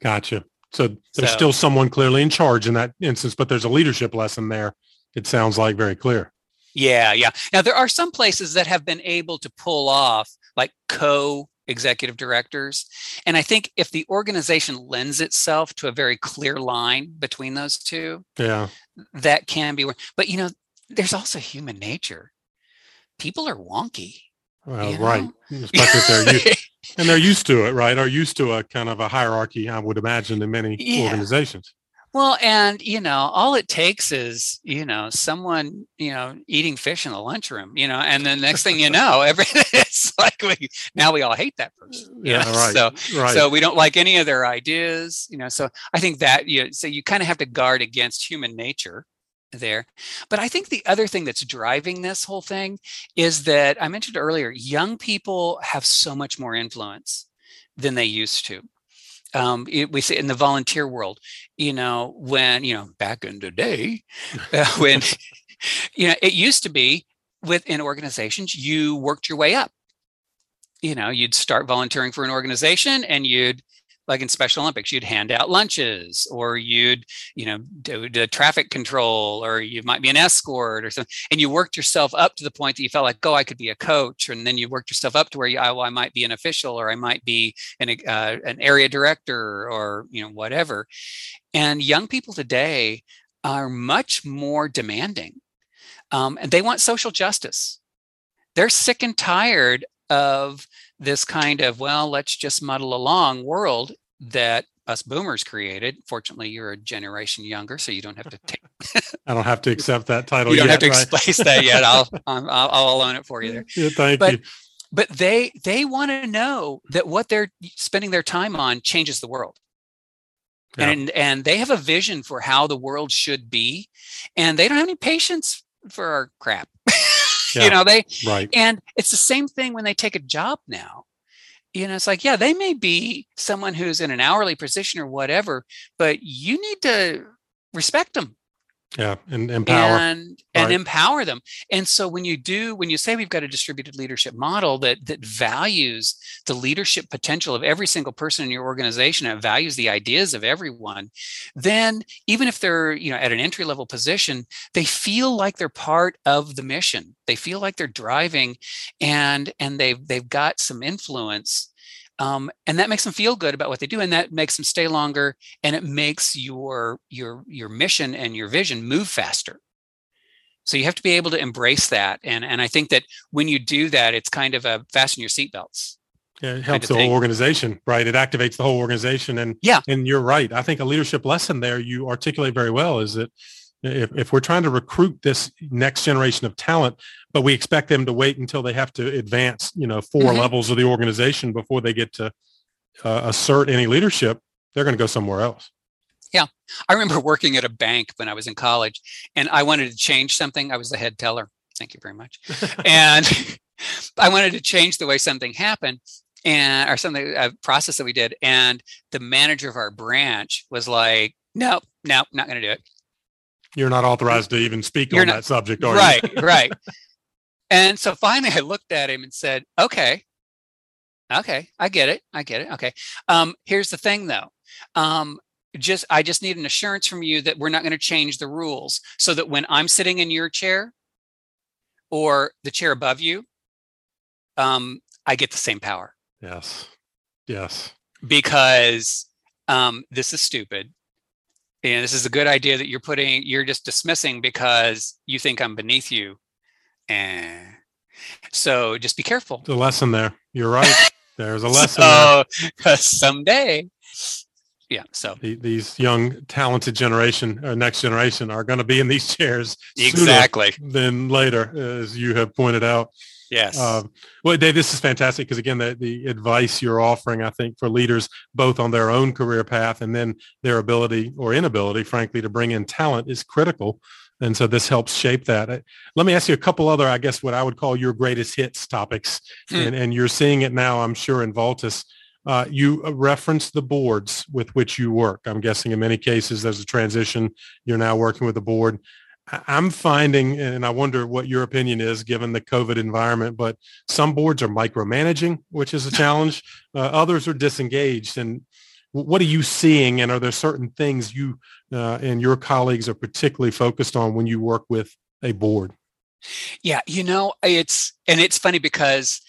Gotcha. So there's so, still someone clearly in charge in that instance but there's a leadership lesson there it sounds like very clear yeah yeah now there are some places that have been able to pull off like co executive directors. And I think if the organization lends itself to a very clear line between those two, yeah, that can be. But you know, there's also human nature. People are wonky. Well, right, especially if they're used, and they're used to it, right? Are used to a kind of a hierarchy, I would imagine, in many yeah. organizations. Well, and you know, all it takes is you know someone you know eating fish in the lunchroom, you know, and then next thing you know, everything it's like we now we all hate that person. Yeah, know? right. So right. so we don't like any of their ideas, you know. So I think that you know, so you kind of have to guard against human nature there. But I think the other thing that's driving this whole thing is that I mentioned earlier, young people have so much more influence than they used to um, it, we say in the volunteer world, you know, when, you know, back in the day, uh, when, you know, it used to be within organizations, you worked your way up. You know, you'd start volunteering for an organization and you'd like in Special Olympics, you'd hand out lunches or you'd, you know, do the traffic control or you might be an escort or something. And you worked yourself up to the point that you felt like, oh, I could be a coach. And then you worked yourself up to where you, oh, I might be an official or I might be an, uh, an area director or, you know, whatever. And young people today are much more demanding um, and they want social justice. They're sick and tired of this kind of well let's just muddle along world that us boomers created. Fortunately you're a generation younger so you don't have to take i don't have to accept that title you don't yet, have to right? explain that yet. I'll, I'll i'll own it for you there. Yeah, thank but, you. but they they want to know that what they're spending their time on changes the world. Yeah. and and they have a vision for how the world should be and they don't have any patience for our crap yeah, you know they right. and it's the same thing when they take a job now. You know it's like yeah they may be someone who's in an hourly position or whatever but you need to respect them yeah and empower. And and empower them. And so when you do when you say we've got a distributed leadership model that that values the leadership potential of every single person in your organization and values the ideas of everyone then even if they're you know at an entry level position they feel like they're part of the mission. They feel like they're driving and and they've they've got some influence um, and that makes them feel good about what they do and that makes them stay longer and it makes your your your mission and your vision move faster so you have to be able to embrace that and and i think that when you do that it's kind of a fasten your seatbelts yeah, it helps the whole organization, right? It activates the whole organization. And yeah, and you're right. I think a leadership lesson there you articulate very well is that if, if we're trying to recruit this next generation of talent, but we expect them to wait until they have to advance, you know, 4 mm-hmm. levels of the organization before they get to uh, assert any leadership, they're going to go somewhere else. Yeah. I remember working at a bank when I was in college and I wanted to change something. I was the head teller. Thank you very much. and I wanted to change the way something happened and or something a process that we did and the manager of our branch was like no no not going to do it you're not authorized to even speak You're on not, that subject, are right, you? right. And so finally I looked at him and said, okay, okay, I get it. I get it. Okay. Um, here's the thing though. Um, just I just need an assurance from you that we're not going to change the rules so that when I'm sitting in your chair or the chair above you, um, I get the same power. Yes. Yes. Because um, this is stupid and this is a good idea that you're putting you're just dismissing because you think i'm beneath you and so just be careful. The lesson there. You're right. There's a lesson so, there. someday. Yeah so. These young talented generation or uh, next generation are going to be in these chairs exactly. Then later as you have pointed out. Yes. Uh, well, Dave, this is fantastic because again, the, the advice you're offering, I think, for leaders both on their own career path and then their ability or inability, frankly, to bring in talent is critical. And so this helps shape that. Uh, let me ask you a couple other, I guess, what I would call your greatest hits topics. Hmm. And, and you're seeing it now, I'm sure, in Valtas. Uh, you reference the boards with which you work. I'm guessing in many cases there's a transition. You're now working with the board. I'm finding, and I wonder what your opinion is given the COVID environment, but some boards are micromanaging, which is a challenge. Uh, others are disengaged. And what are you seeing? And are there certain things you uh, and your colleagues are particularly focused on when you work with a board? Yeah, you know, it's, and it's funny because,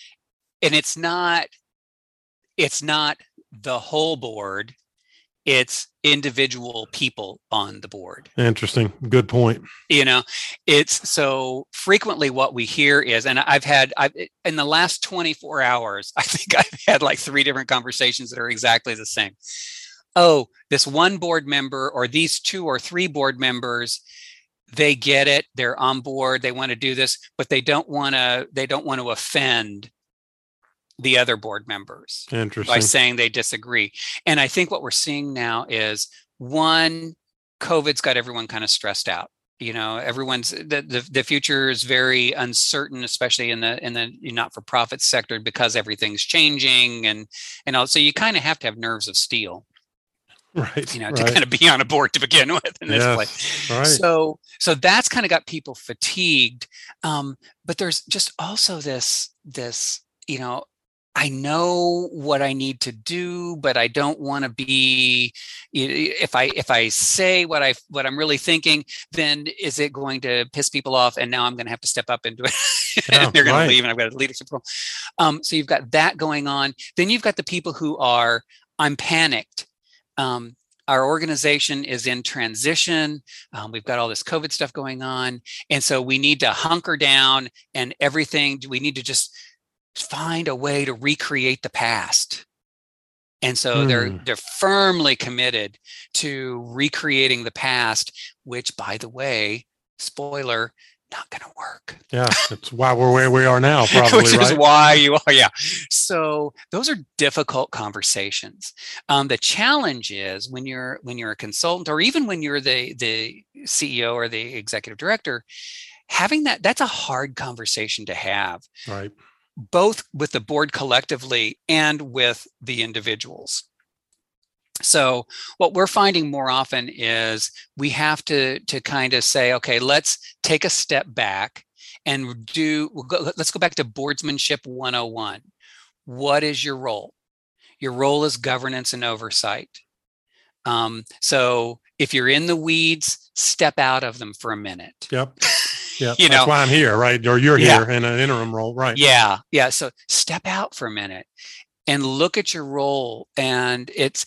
and it's not, it's not the whole board it's individual people on the board. Interesting. Good point. You know, it's so frequently what we hear is, and I've had, I've in the last 24 hours, I think I've had like three different conversations that are exactly the same. Oh, this one board member or these two or three board members, they get it, they're on board, they want to do this, but they don't want to, they don't want to offend the other board members by saying they disagree. And I think what we're seeing now is one, COVID's got everyone kind of stressed out. You know, everyone's the, the, the future is very uncertain, especially in the in the not-for-profit sector because everything's changing and and also you kind of have to have nerves of steel right you know right. to kind of be on a board to begin with in this yes, place right. so so that's kind of got people fatigued um, but there's just also this this you know I know what I need to do, but I don't want to be. If I if I say what I what I'm really thinking, then is it going to piss people off? And now I'm going to have to step up into it. Yeah, they're going right. to leave, and I've got a leadership role. Um, so you've got that going on. Then you've got the people who are I'm panicked. Um, our organization is in transition. Um, we've got all this COVID stuff going on. And so we need to hunker down and everything. We need to just find a way to recreate the past. And so they're hmm. they're firmly committed to recreating the past, which by the way, spoiler, not going to work. Yeah, that's why we're where we are now, probably. Which right? is why you are. Yeah. So those are difficult conversations. Um, the challenge is when you're when you're a consultant, or even when you're the the CEO or the executive director, having that that's a hard conversation to have. Right both with the board collectively and with the individuals. So what we're finding more often is we have to to kind of say, okay, let's take a step back and do. We'll go, let's go back to boardsmanship 101. What is your role? Your role is governance and oversight. Um, so if you're in the weeds, step out of them for a minute. Yep. Yeah, you know, that's why I'm here, right? Or you're here in an interim role, right? Yeah, yeah. So step out for a minute and look at your role, and it's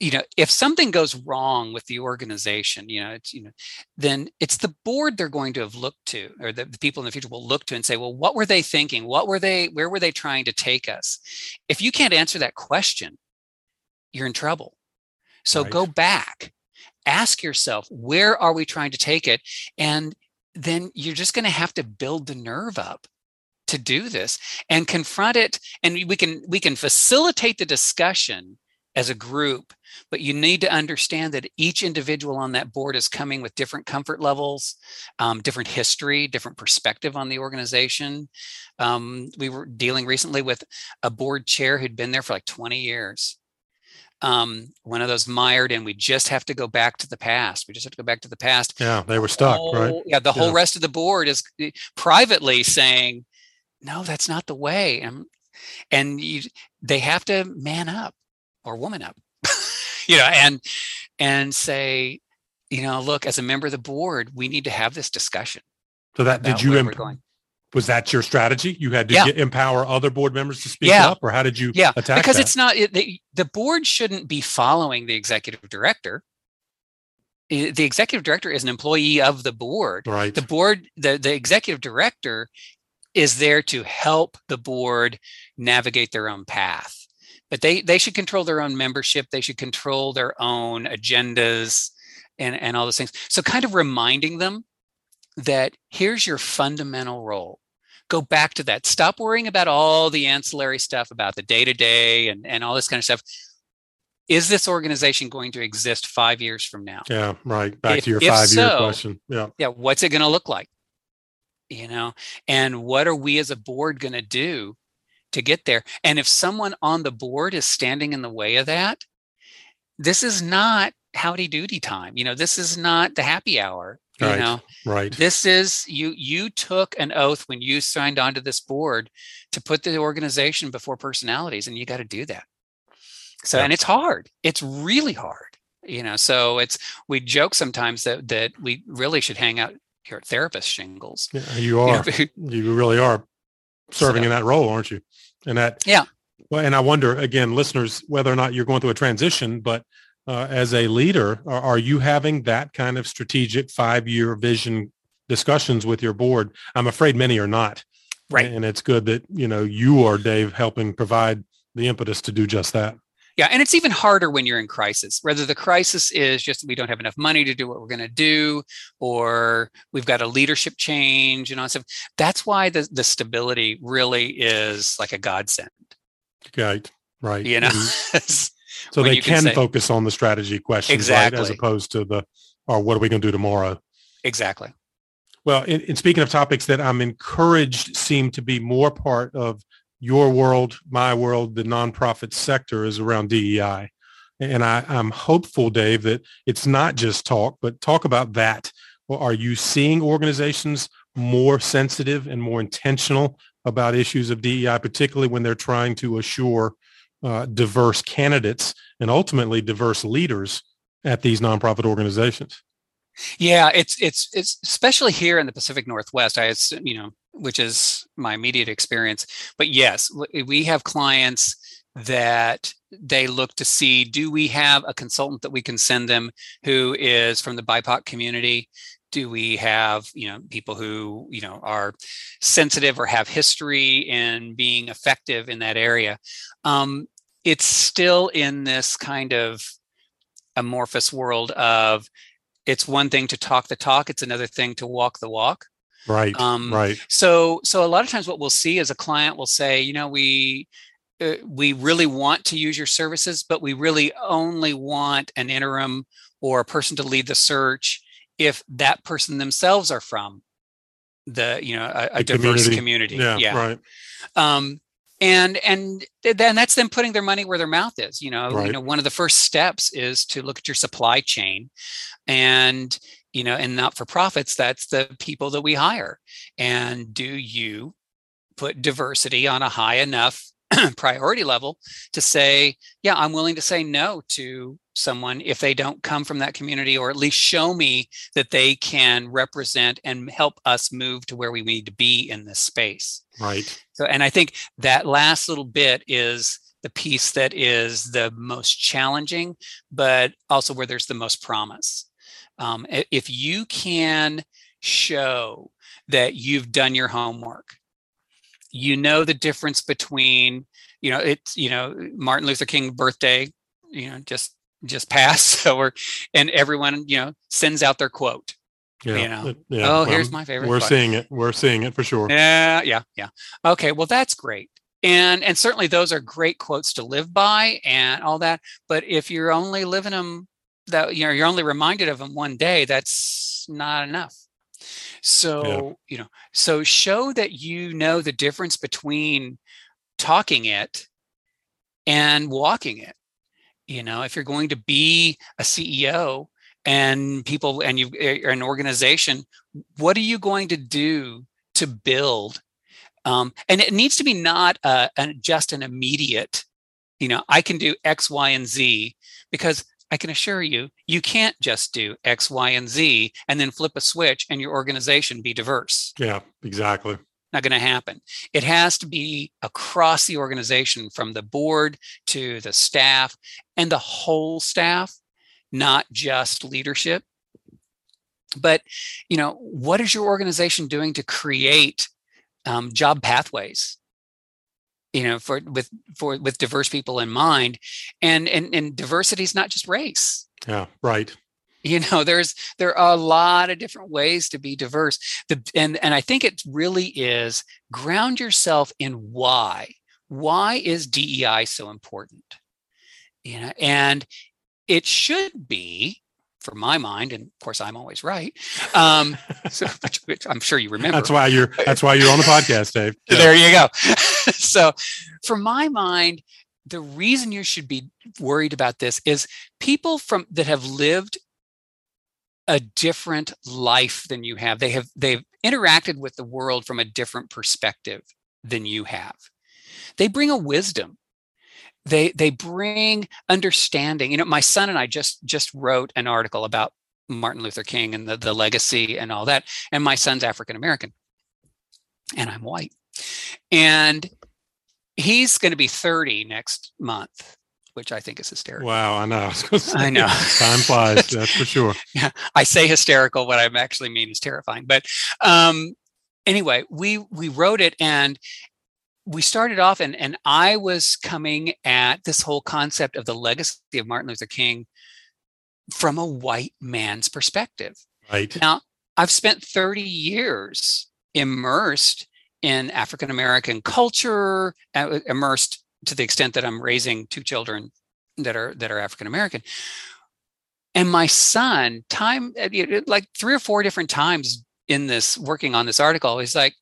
you know if something goes wrong with the organization you know it's you know then it's the board they're going to have looked to or the, the, people in the future will look to and say well what were they thinking what were they where were they trying to take us if you can't answer that question you're in trouble so right. go back ask yourself where are we trying to take it and then you're just going to have to build the nerve up to do this and confront it and we can we can facilitate the discussion as a group but you need to understand that each individual on that board is coming with different comfort levels um, different history different perspective on the organization. Um, we were dealing recently with a board chair who'd been there for like 20 years um, one of those mired and we just have to go back to the past. We just have to go back to the past. Yeah, they were stuck, whole, right? Yeah, the whole rest of the board is eh, privately saying, no, that's not the way. And, and you, they have to man up or woman up, you know, and, and say, you know, look, as a member of the board, we need to have this discussion. So that did you imp- was that your strategy? You had to yeah. get, empower other board members to speak yeah. up, or how did you yeah. attack because that? it's not it, the, the board shouldn't be following the executive director. The executive director is an employee of the board. Right. The board, the, the executive director is there to help the board navigate their own path. But they they should control their own membership. They should control their own agendas and, and all those things. So kind of reminding them that here's your fundamental role go back to that. Stop worrying about all the ancillary stuff about the day to day and and all this kind of stuff. Is this organization going to exist five years from now? Yeah, right. Back if, to your five year so, question. Yeah. Yeah. What's it going to look like? You know, and what are we as a board going to do to get there and if someone on the board is standing in the way of that this is not howdy doody time you know this is not the happy hour you right, know? right. This is you you took an oath when you signed onto this board to put the organization before personalities and you got to do that. So yeah. and it's hard. It's really hard you know? So it's we joke sometimes that that we really should hang out here at therapist shingles. Yeah, you are you, know, you really are serving so, in that role aren't you? And that yeah. Well and i wonder again listeners whether or not you're going through a transition but uh, as a leader are, are you having that kind of strategic five year vision discussions with your board i'm afraid many are not right and it's good that you know you are dave helping provide the impetus to do just that yeah, and it's even harder when you're in crisis. Whether the crisis is just we don't have enough money to do what we're going to do, or we've got a leadership change and all that stuff. That's why the the stability really is like a godsend. Right, right. You know, mm-hmm. so they can, can say, focus on the strategy questions, exactly. right, as opposed to the or what are we going to do tomorrow? Exactly. Well, in, in, speaking of topics that I'm encouraged seem to be more part of your world, my world, the nonprofit sector is around DEI. And I, I'm hopeful, Dave, that it's not just talk, but talk about that. Well, are you seeing organizations more sensitive and more intentional about issues of DEI, particularly when they're trying to assure uh, diverse candidates and ultimately diverse leaders at these nonprofit organizations? Yeah, it's it's it's especially here in the Pacific Northwest. I you know which is my immediate experience. But yes, we have clients that they look to see do we have a consultant that we can send them who is from the BIPOC community? Do we have you know people who you know are sensitive or have history in being effective in that area? Um, it's still in this kind of amorphous world of it's one thing to talk the talk, it's another thing to walk the walk. Right. Um, right. So, so a lot of times, what we'll see is a client will say, you know, we uh, we really want to use your services, but we really only want an interim or a person to lead the search if that person themselves are from the you know a, a diverse community. community. Yeah, yeah. Right. Um, and and then that's them putting their money where their mouth is you know right. you know one of the first steps is to look at your supply chain and you know and not for profits that's the people that we hire and do you put diversity on a high enough priority level to say yeah i'm willing to say no to someone if they don't come from that community or at least show me that they can represent and help us move to where we need to be in this space. Right. So and i think that last little bit is the piece that is the most challenging but also where there's the most promise. Um, if you can show that you've done your homework, you know the difference between, you know, it's, you know, Martin Luther King birthday, you know, just just passed. So we're and everyone, you know, sends out their quote. Yeah. You know, yeah. oh, here's my favorite. We're quote. seeing it. We're seeing it for sure. Yeah, yeah, yeah. Okay, well, that's great and and certainly those are great quotes to live by and all that but if you're only living them that you know you're only reminded of them one day that's not enough so yeah. you know so show that you know the difference between talking it and walking it you know if you're going to be a ceo and people and you are an organization what are you going to do to build um, and it needs to be not a, a, just an immediate you know i can do x y and z because I can assure you, you can't just do X, Y, and Z and then flip a switch and your organization be diverse. Yeah, exactly. Not going to happen. It has to be across the organization from the board to the staff and the whole staff, not just leadership. But, you know, what is your organization doing to create um, job pathways you know for with for with diverse people in mind and and and diversity is not just race yeah right you know there's there are a lot of different ways to be diverse the and and i think it really is ground yourself in why why is dei so important you know and it should be for my mind, and of course I'm always right. Um, so, which I'm sure you remember. That's why you're. That's why you're on the podcast, Dave. Yeah. There you go. so, for my mind, the reason you should be worried about this is people from that have lived a different life than you have. They have they've interacted with the world from a different perspective than you have. They bring a wisdom they they bring understanding you know my son and i just just wrote an article about martin luther king and the, the legacy and all that and my son's african american and i'm white and he's going to be 30 next month which I think is hysterical. Wow, I know. I, I know. Time flies, that's for sure. Yeah, I say hysterical. What I actually mean is terrifying. But um, anyway, we we wrote it, and we started off and and I was coming at this whole concept of the legacy of Martin Luther King from a white man's perspective. Right. Now, I've spent 30 years immersed in African American culture, uh, immersed to the extent that I'm raising two children that are that are African American. And my son, time uh, like three or four different times in this working on this article, he's like,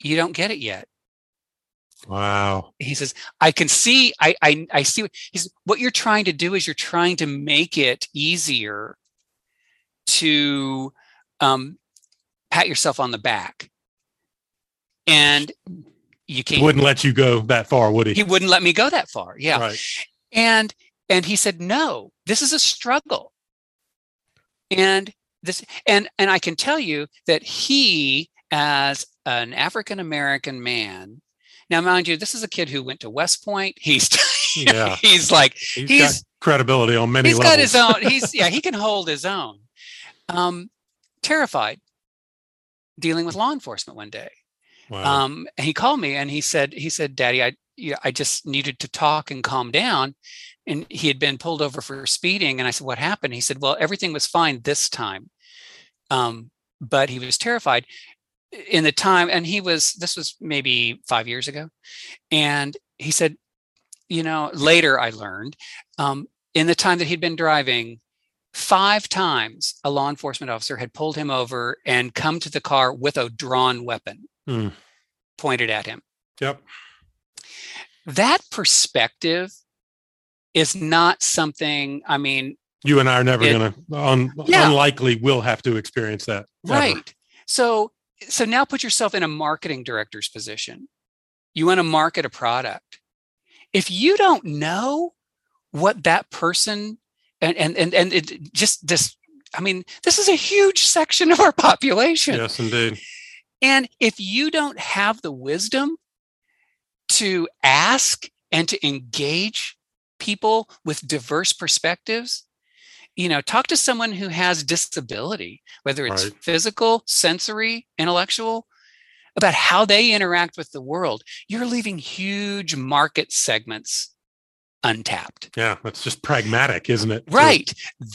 "You don't get it yet." Wow. He says, I can see, I, I, I see what he's, what you're trying to do is you're trying to make it easier to um, pat yourself on the back. And you can't. Wouldn't let you go that far, would he? He wouldn't let me go that far. Yeah. Right. And, and he said, no, this is a struggle. And this, and, and I can tell you that he, as an African American man, now, mind you, this is a kid who went to West Point. He's yeah. he's like he's, he's credibility on many he's levels. got his own. He's yeah, he can hold his own. Um, terrified, dealing with law enforcement one day. Wow. Um, and he called me and he said, he said, Daddy, I I just needed to talk and calm down. And he had been pulled over for speeding. And I said, What happened? He said, Well, everything was fine this time. Um, but he was terrified in the time and he was this was maybe five years ago and he said you know later i learned um, in the time that he'd been driving five times a law enforcement officer had pulled him over and come to the car with a drawn weapon mm. pointed at him yep that perspective is not something i mean you and i are never going to un, yeah. unlikely will have to experience that right ever. so so now put yourself in a marketing director's position. You want to market a product. If you don't know what that person and and and, and it just this I mean, this is a huge section of our population. Yes, indeed. And if you don't have the wisdom to ask and to engage people with diverse perspectives, you know talk to someone who has disability whether it's right. physical sensory intellectual about how they interact with the world you're leaving huge market segments untapped yeah that's just pragmatic isn't it right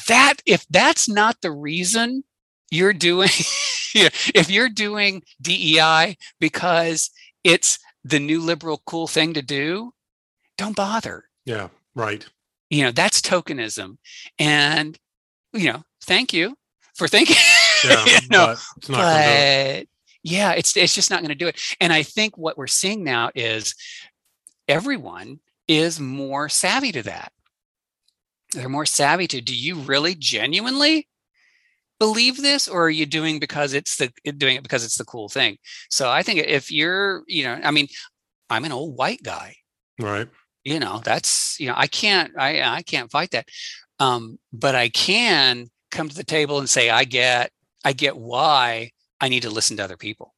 that if that's not the reason you're doing if you're doing dei because it's the new liberal cool thing to do don't bother. Yeah right. You know that's tokenism. And you know thank you for thinking yeah, you know, but, but yeah it's it's just not going to do it. And i think what we're seeing now is everyone is more savvy to that. They're more savvy to do you really genuinely believe this or are you doing because it's the doing it because it's the cool thing? So i think if you're you know i mean i'm an old white guy. Right. You know that's you know i can't i i can't fight that. Um but i can come to the table and say i get i get why i need to listen to other people.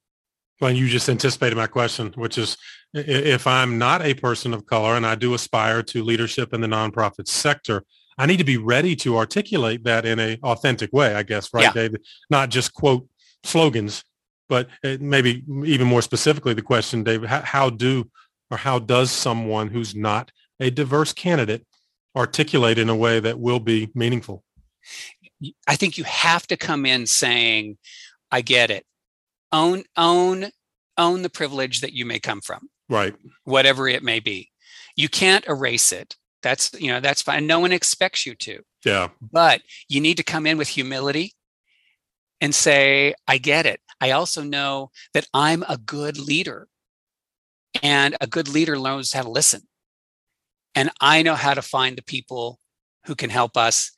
Well you just anticipated my question which is if i'm not a person of color and i do aspire to leadership in the nonprofit sector i need to be ready to articulate that in a authentic way i guess right yeah. david not just quote slogans but uh, maybe even more specifically the question david how, how do or how does someone who's not a diverse candidate articulate in a way that will be meaningful? I think you have to come in saying, I get it. Own, own, own the privilege that you may come from. Right. Whatever it may be. You can't erase it. That's you know that's fine. No one expects you to. Yeah. But you need to come in with humility and say, I get it. I also know that I'm a good leader. And a good leader knows how to listen. And I know how to find the people who can help us,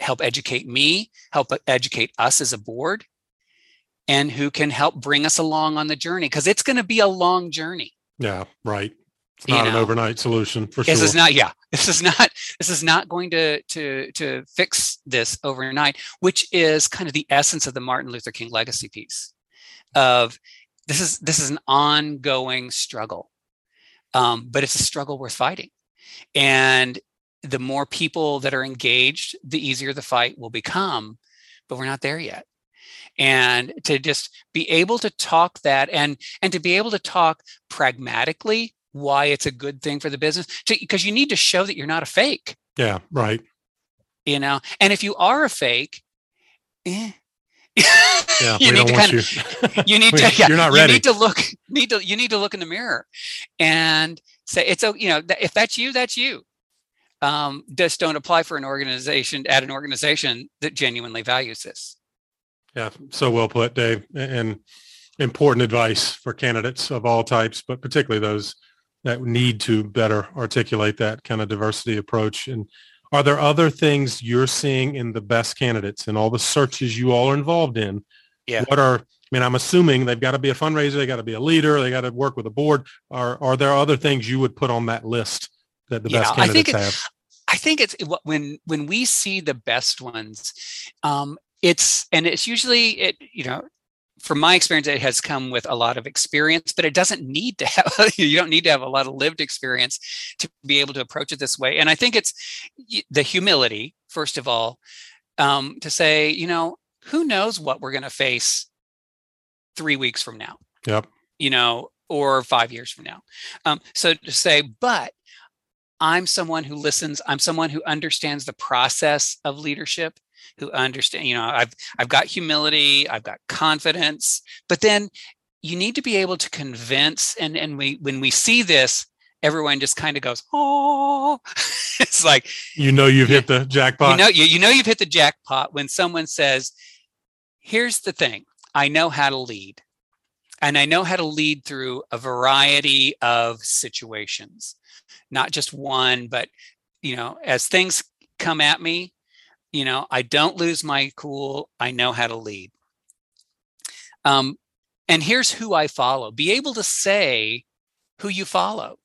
help educate me, help educate us as a board, and who can help bring us along on the journey because it's going to be a long journey. Yeah, right. It's not you know, an overnight solution for this sure. This is not, yeah. This is not, this is not going to to to fix this overnight, which is kind of the essence of the Martin Luther King legacy piece of this is this is an ongoing struggle. Um, but it's a struggle worth fighting. And the more people that are engaged, the easier the fight will become. But we're not there yet and to just be able to talk that and and to be able to talk pragmatically why it's a good thing for the business because you need to show that you're not a fake. Yeah right. You know and if you are a fake eh, yeah, you need to kind of you. you need to yeah, you're not ready. You need to look need to you need to look in the mirror and say it's a, you know if that's you that's you. Um, just don't apply for an organization at an organization that genuinely values this. Yeah so well put dave and important advice for candidates of all types but particularly those that need to better articulate that kind of diversity approach. And are there other things you're seeing in the best candidates and all the searches you all are involved in? Yeah. What are, I mean, I'm assuming they've got to be a fundraiser, they got to be a leader, they got to work with a board. Are, are there other things you would put on that list that the yeah, best candidates I think have? I think it's when, when we see the best ones, um, it's, and it's usually it, you know, from my experience, it has come with a lot of experience, but it doesn't need to have, you don't need to have a lot of lived experience to be able to approach it this way. And I think it's the humility, first of all, um, to say, you know, who knows what we're going to face three weeks from now? Yep. You know, or five years from now. Um, so to say, but I'm someone who listens, I'm someone who understands the process of leadership who understand you know i've i've got humility i've got confidence but then you need to be able to convince and and we when we see this everyone just kind of goes oh it's like you know you've you, hit the jackpot. you know you, you know you've hit the jackpot when someone says here's the thing i know how to lead and i know how to lead through a variety of situations not just one but you know as things come at me you know i don't lose my cool i know how to lead. Um, and here's who i follow. Be able to say who you follow.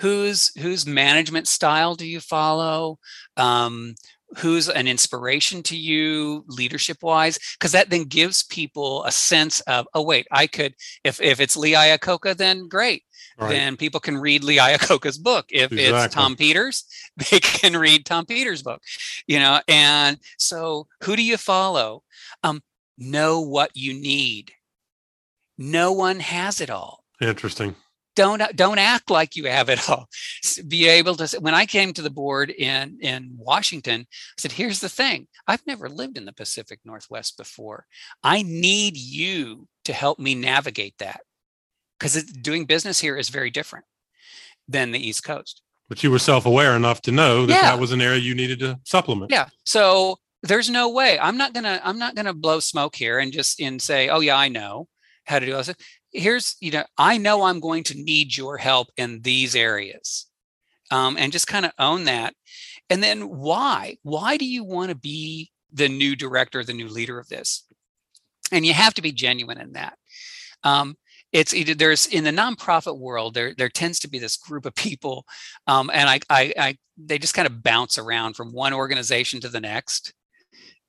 Whose whose management style do you follow? Um, who's an inspiration to you leadership wise because that then gives people a sense of oh wait i could if if it's lee iacocca then great right. then people can read lee iacocca's book. If exactly. it's tom peters they can read tom peters book you know and so who do you follow? Um know what you need. No one has it all. Interesting. Don't don't act like you have it all. Be able to when i came to the board in in washington i said here's the thing. I've never lived in the pacific northwest before. I need you to help me navigate that because doing business here is very different than the east coast. But you were self-aware enough to know that yeah. that was an area you needed to supplement. Yeah so there's no way i'm not gonna i'm not gonna blow smoke here and just and say oh yeah i know how to do it here's you know i know i'm going to need your help in these areas um, and just kind of own that. And then why why do you want to be the new director the new leader of this? And you have to be genuine in that. Um, it's either there's in the nonprofit world there there tends to be this group of people um, and I, I, I they just kind of bounce around from one organization to the next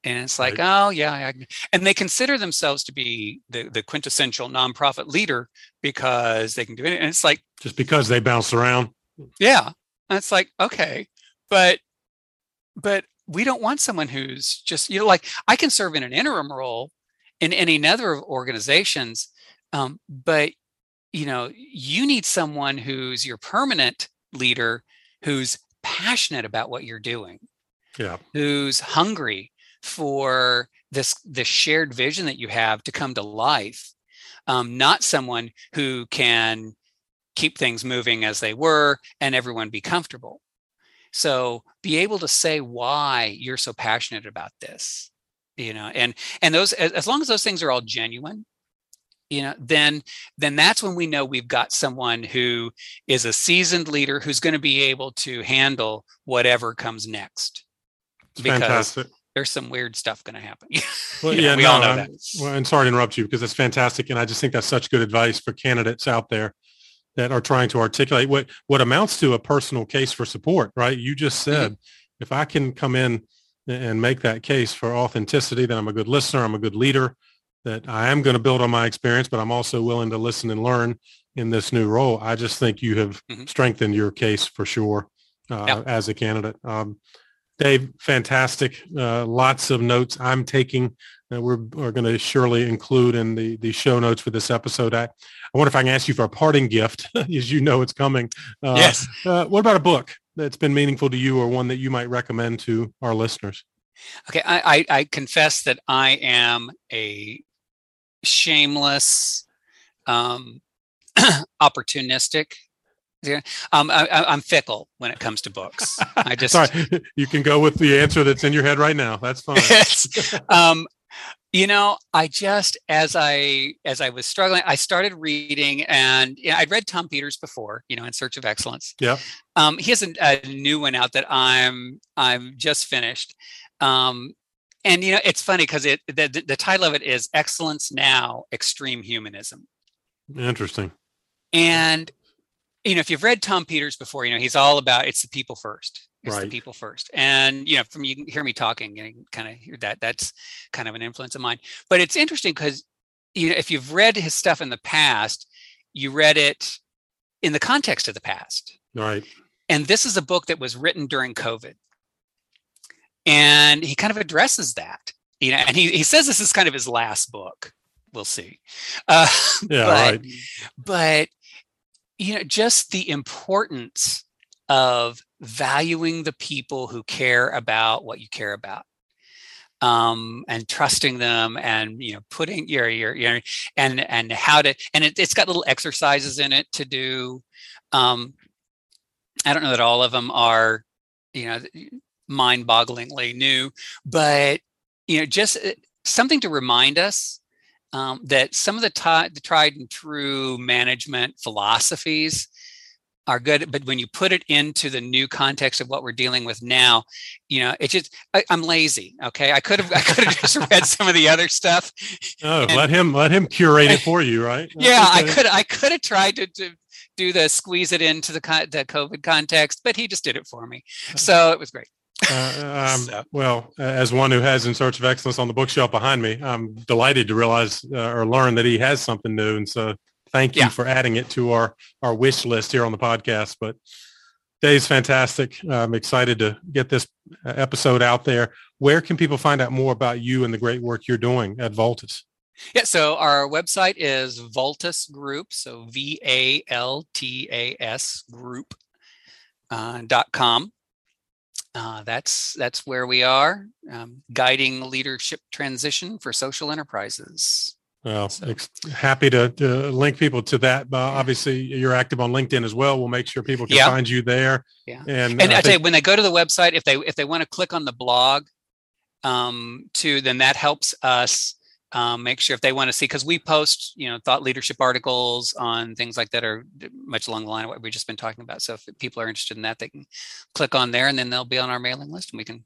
and it's like right. oh yeah I, and they consider themselves to be the, the quintessential nonprofit leader because they can do it and it's like just because they bounce around yeah and it's like okay but but we don't want someone who's just you know like i can serve in an interim role in any other organizations um, but you know you need someone who's your permanent leader who's passionate about what you're doing yeah. who's hungry for this this shared vision that you have to come to life um, not someone who can keep things moving as they were and everyone be comfortable. So be able to say why you're so passionate about this, you know, and and those as, as long as those things are all genuine, you know then then that's when we know we've got someone who is a seasoned leader who's going to be able to handle whatever comes next It's because fantastic. there's some weird stuff going to happen Well, yeah, we no, all know I'm- that. Well, and sorry to interrupt you because that's fantastic, and I just think that's such good advice for candidates out there that are trying to articulate what what amounts to a personal case for support. Right? You just Mm-hmm. said if I can come in and make that case for authenticity, then I'm a good listener. I'm a good leader. That I am going to build on my experience, but I'm also willing to listen and learn in this new role. I just think you have Mhm. strengthened your case for sure uh, Yeah. as a candidate. Um, Dave, fantastic. Uh, lots of notes I'm taking that we're, we're going to surely include in the, the show notes for this episode. I, I wonder if I can ask you for a parting gift, as you know it's coming. Uh, yes Uh, what about a book that's been meaningful to you or one that you might recommend to our listeners? okay I, I i confess that i am a shameless um opportunistic yeah um I, I- i'm fickle when it comes to books i just Sorry, you can go with the answer that's in your head right now. That's fine. um you know i just as i as i was struggling i started reading and you know, i'd read tom peters before you know in search of excellence Yeah. um he has a, a new one out that i'm i'm just finished um and you know it's funny because it the, the title of it is excellence now extreme humanism. Interesting. and you know if you've read tom peters before you know he's all about it's the people first. It's the people first. And you know from you can hear me talking you kind of hear that that's kind of an influence of mine. But it's interesting because you know if you've read his stuff in the past you read it in the context of the past. Right. And this is a book that was written during covid and he kind of addresses that you know and he, he says this is kind of his last book we'll see uh, Yeah. but, right. but you know just the importance of valuing the people who care about what you care about um, and trusting them and you know putting your your, your and and how to and it, it's got little exercises in it to do um, i don't know that all of them are you know mind-bogglingly new but you know just uh, something to remind us um, that some of the, ti- the tried and true management philosophies are good but when you put it into the new context of what we're dealing with now you know it's just I, i'm lazy okay? I could have i could have just read some of the other stuff Oh, and- let him let him curate it for you, right? That's yeah i could i could have tried to, to do the squeeze it into the the covid context but he just did it for me. So it was great Uh, um, Well, as one who has In Search of Excellence on the bookshelf behind me, I'm delighted to realize uh, or learn that he has something new. And so thank you Yeah. for adding it to our, our wish list here on the podcast. But Dave's fantastic. I'm excited to get this uh, episode out there. Where can people find out more about you and the great work you're doing at Valtas? Yeah, so our website is Valtas Group, so V A L T A S Group uh, dot com. Uh, that's that's where we are, um, guiding leadership transition for social enterprises. Well, So- happy to, to link people to that. Uh, obviously, you're active on LinkedIn as well. We'll make sure people can Yeah. find you there. Yeah. And, And I I tell you, when they go to the website, if they if they want to click on the blog, um, too, then that helps us um, make sure if they want to see because we post you know thought leadership articles on things like that are much along the line of what we've just been talking about. So if people are interested in that, they can click on there, and then they'll be on our mailing list, and we can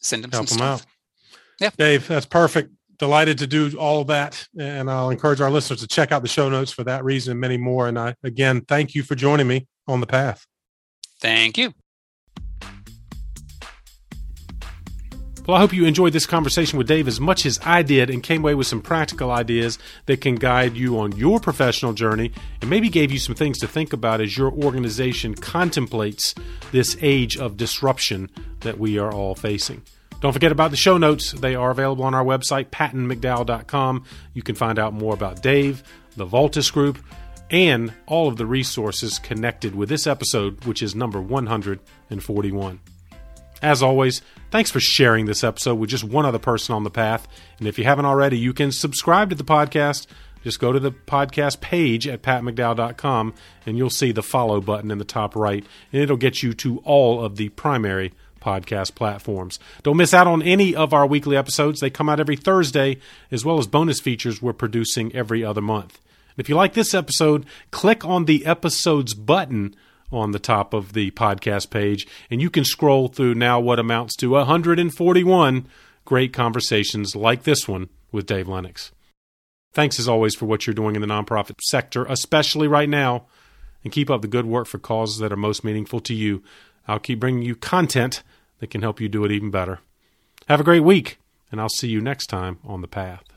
send them help some them stuff. out. Yeah. Dave, that's perfect. Delighted to do all of that. And I'll encourage our listeners to check out the show notes for that reason and many more. And I, again, thank you for joining me on the path. Thank you. Well, I hope you enjoyed this conversation with Dave as much as I did and came away with some practical ideas that can guide you on your professional journey and maybe gave you some things to think about as your organization contemplates this age of disruption that we are all facing. Don't forget about the show notes. They are available on our website, pattonmcdowell.com. You can find out more about Dave, the Valtas Group, and all of the resources connected with this episode, which is number 141. As always, thanks for sharing this episode with just one other person on the path. And if you haven't already, you can subscribe to the podcast just go to the podcast page at patmcdowell.com and you'll see the follow button in the top right, and it'll get you to all of the primary podcast platforms. Don't miss out on any of our weekly episodes. They come out every Thursday, as well as bonus features we're producing every other month. And if you like this episode, click on the episodes button on the top of the podcast page, and you can scroll through now what amounts to 141 great conversations like this one with Dave Lennox. Thanks as always for what you're doing in the nonprofit sector, especially right now, and keep up the good work for causes that are most meaningful to you. I'll keep bringing you content that can help you do it even better. Have a great week, and I'll see you next time on The Path.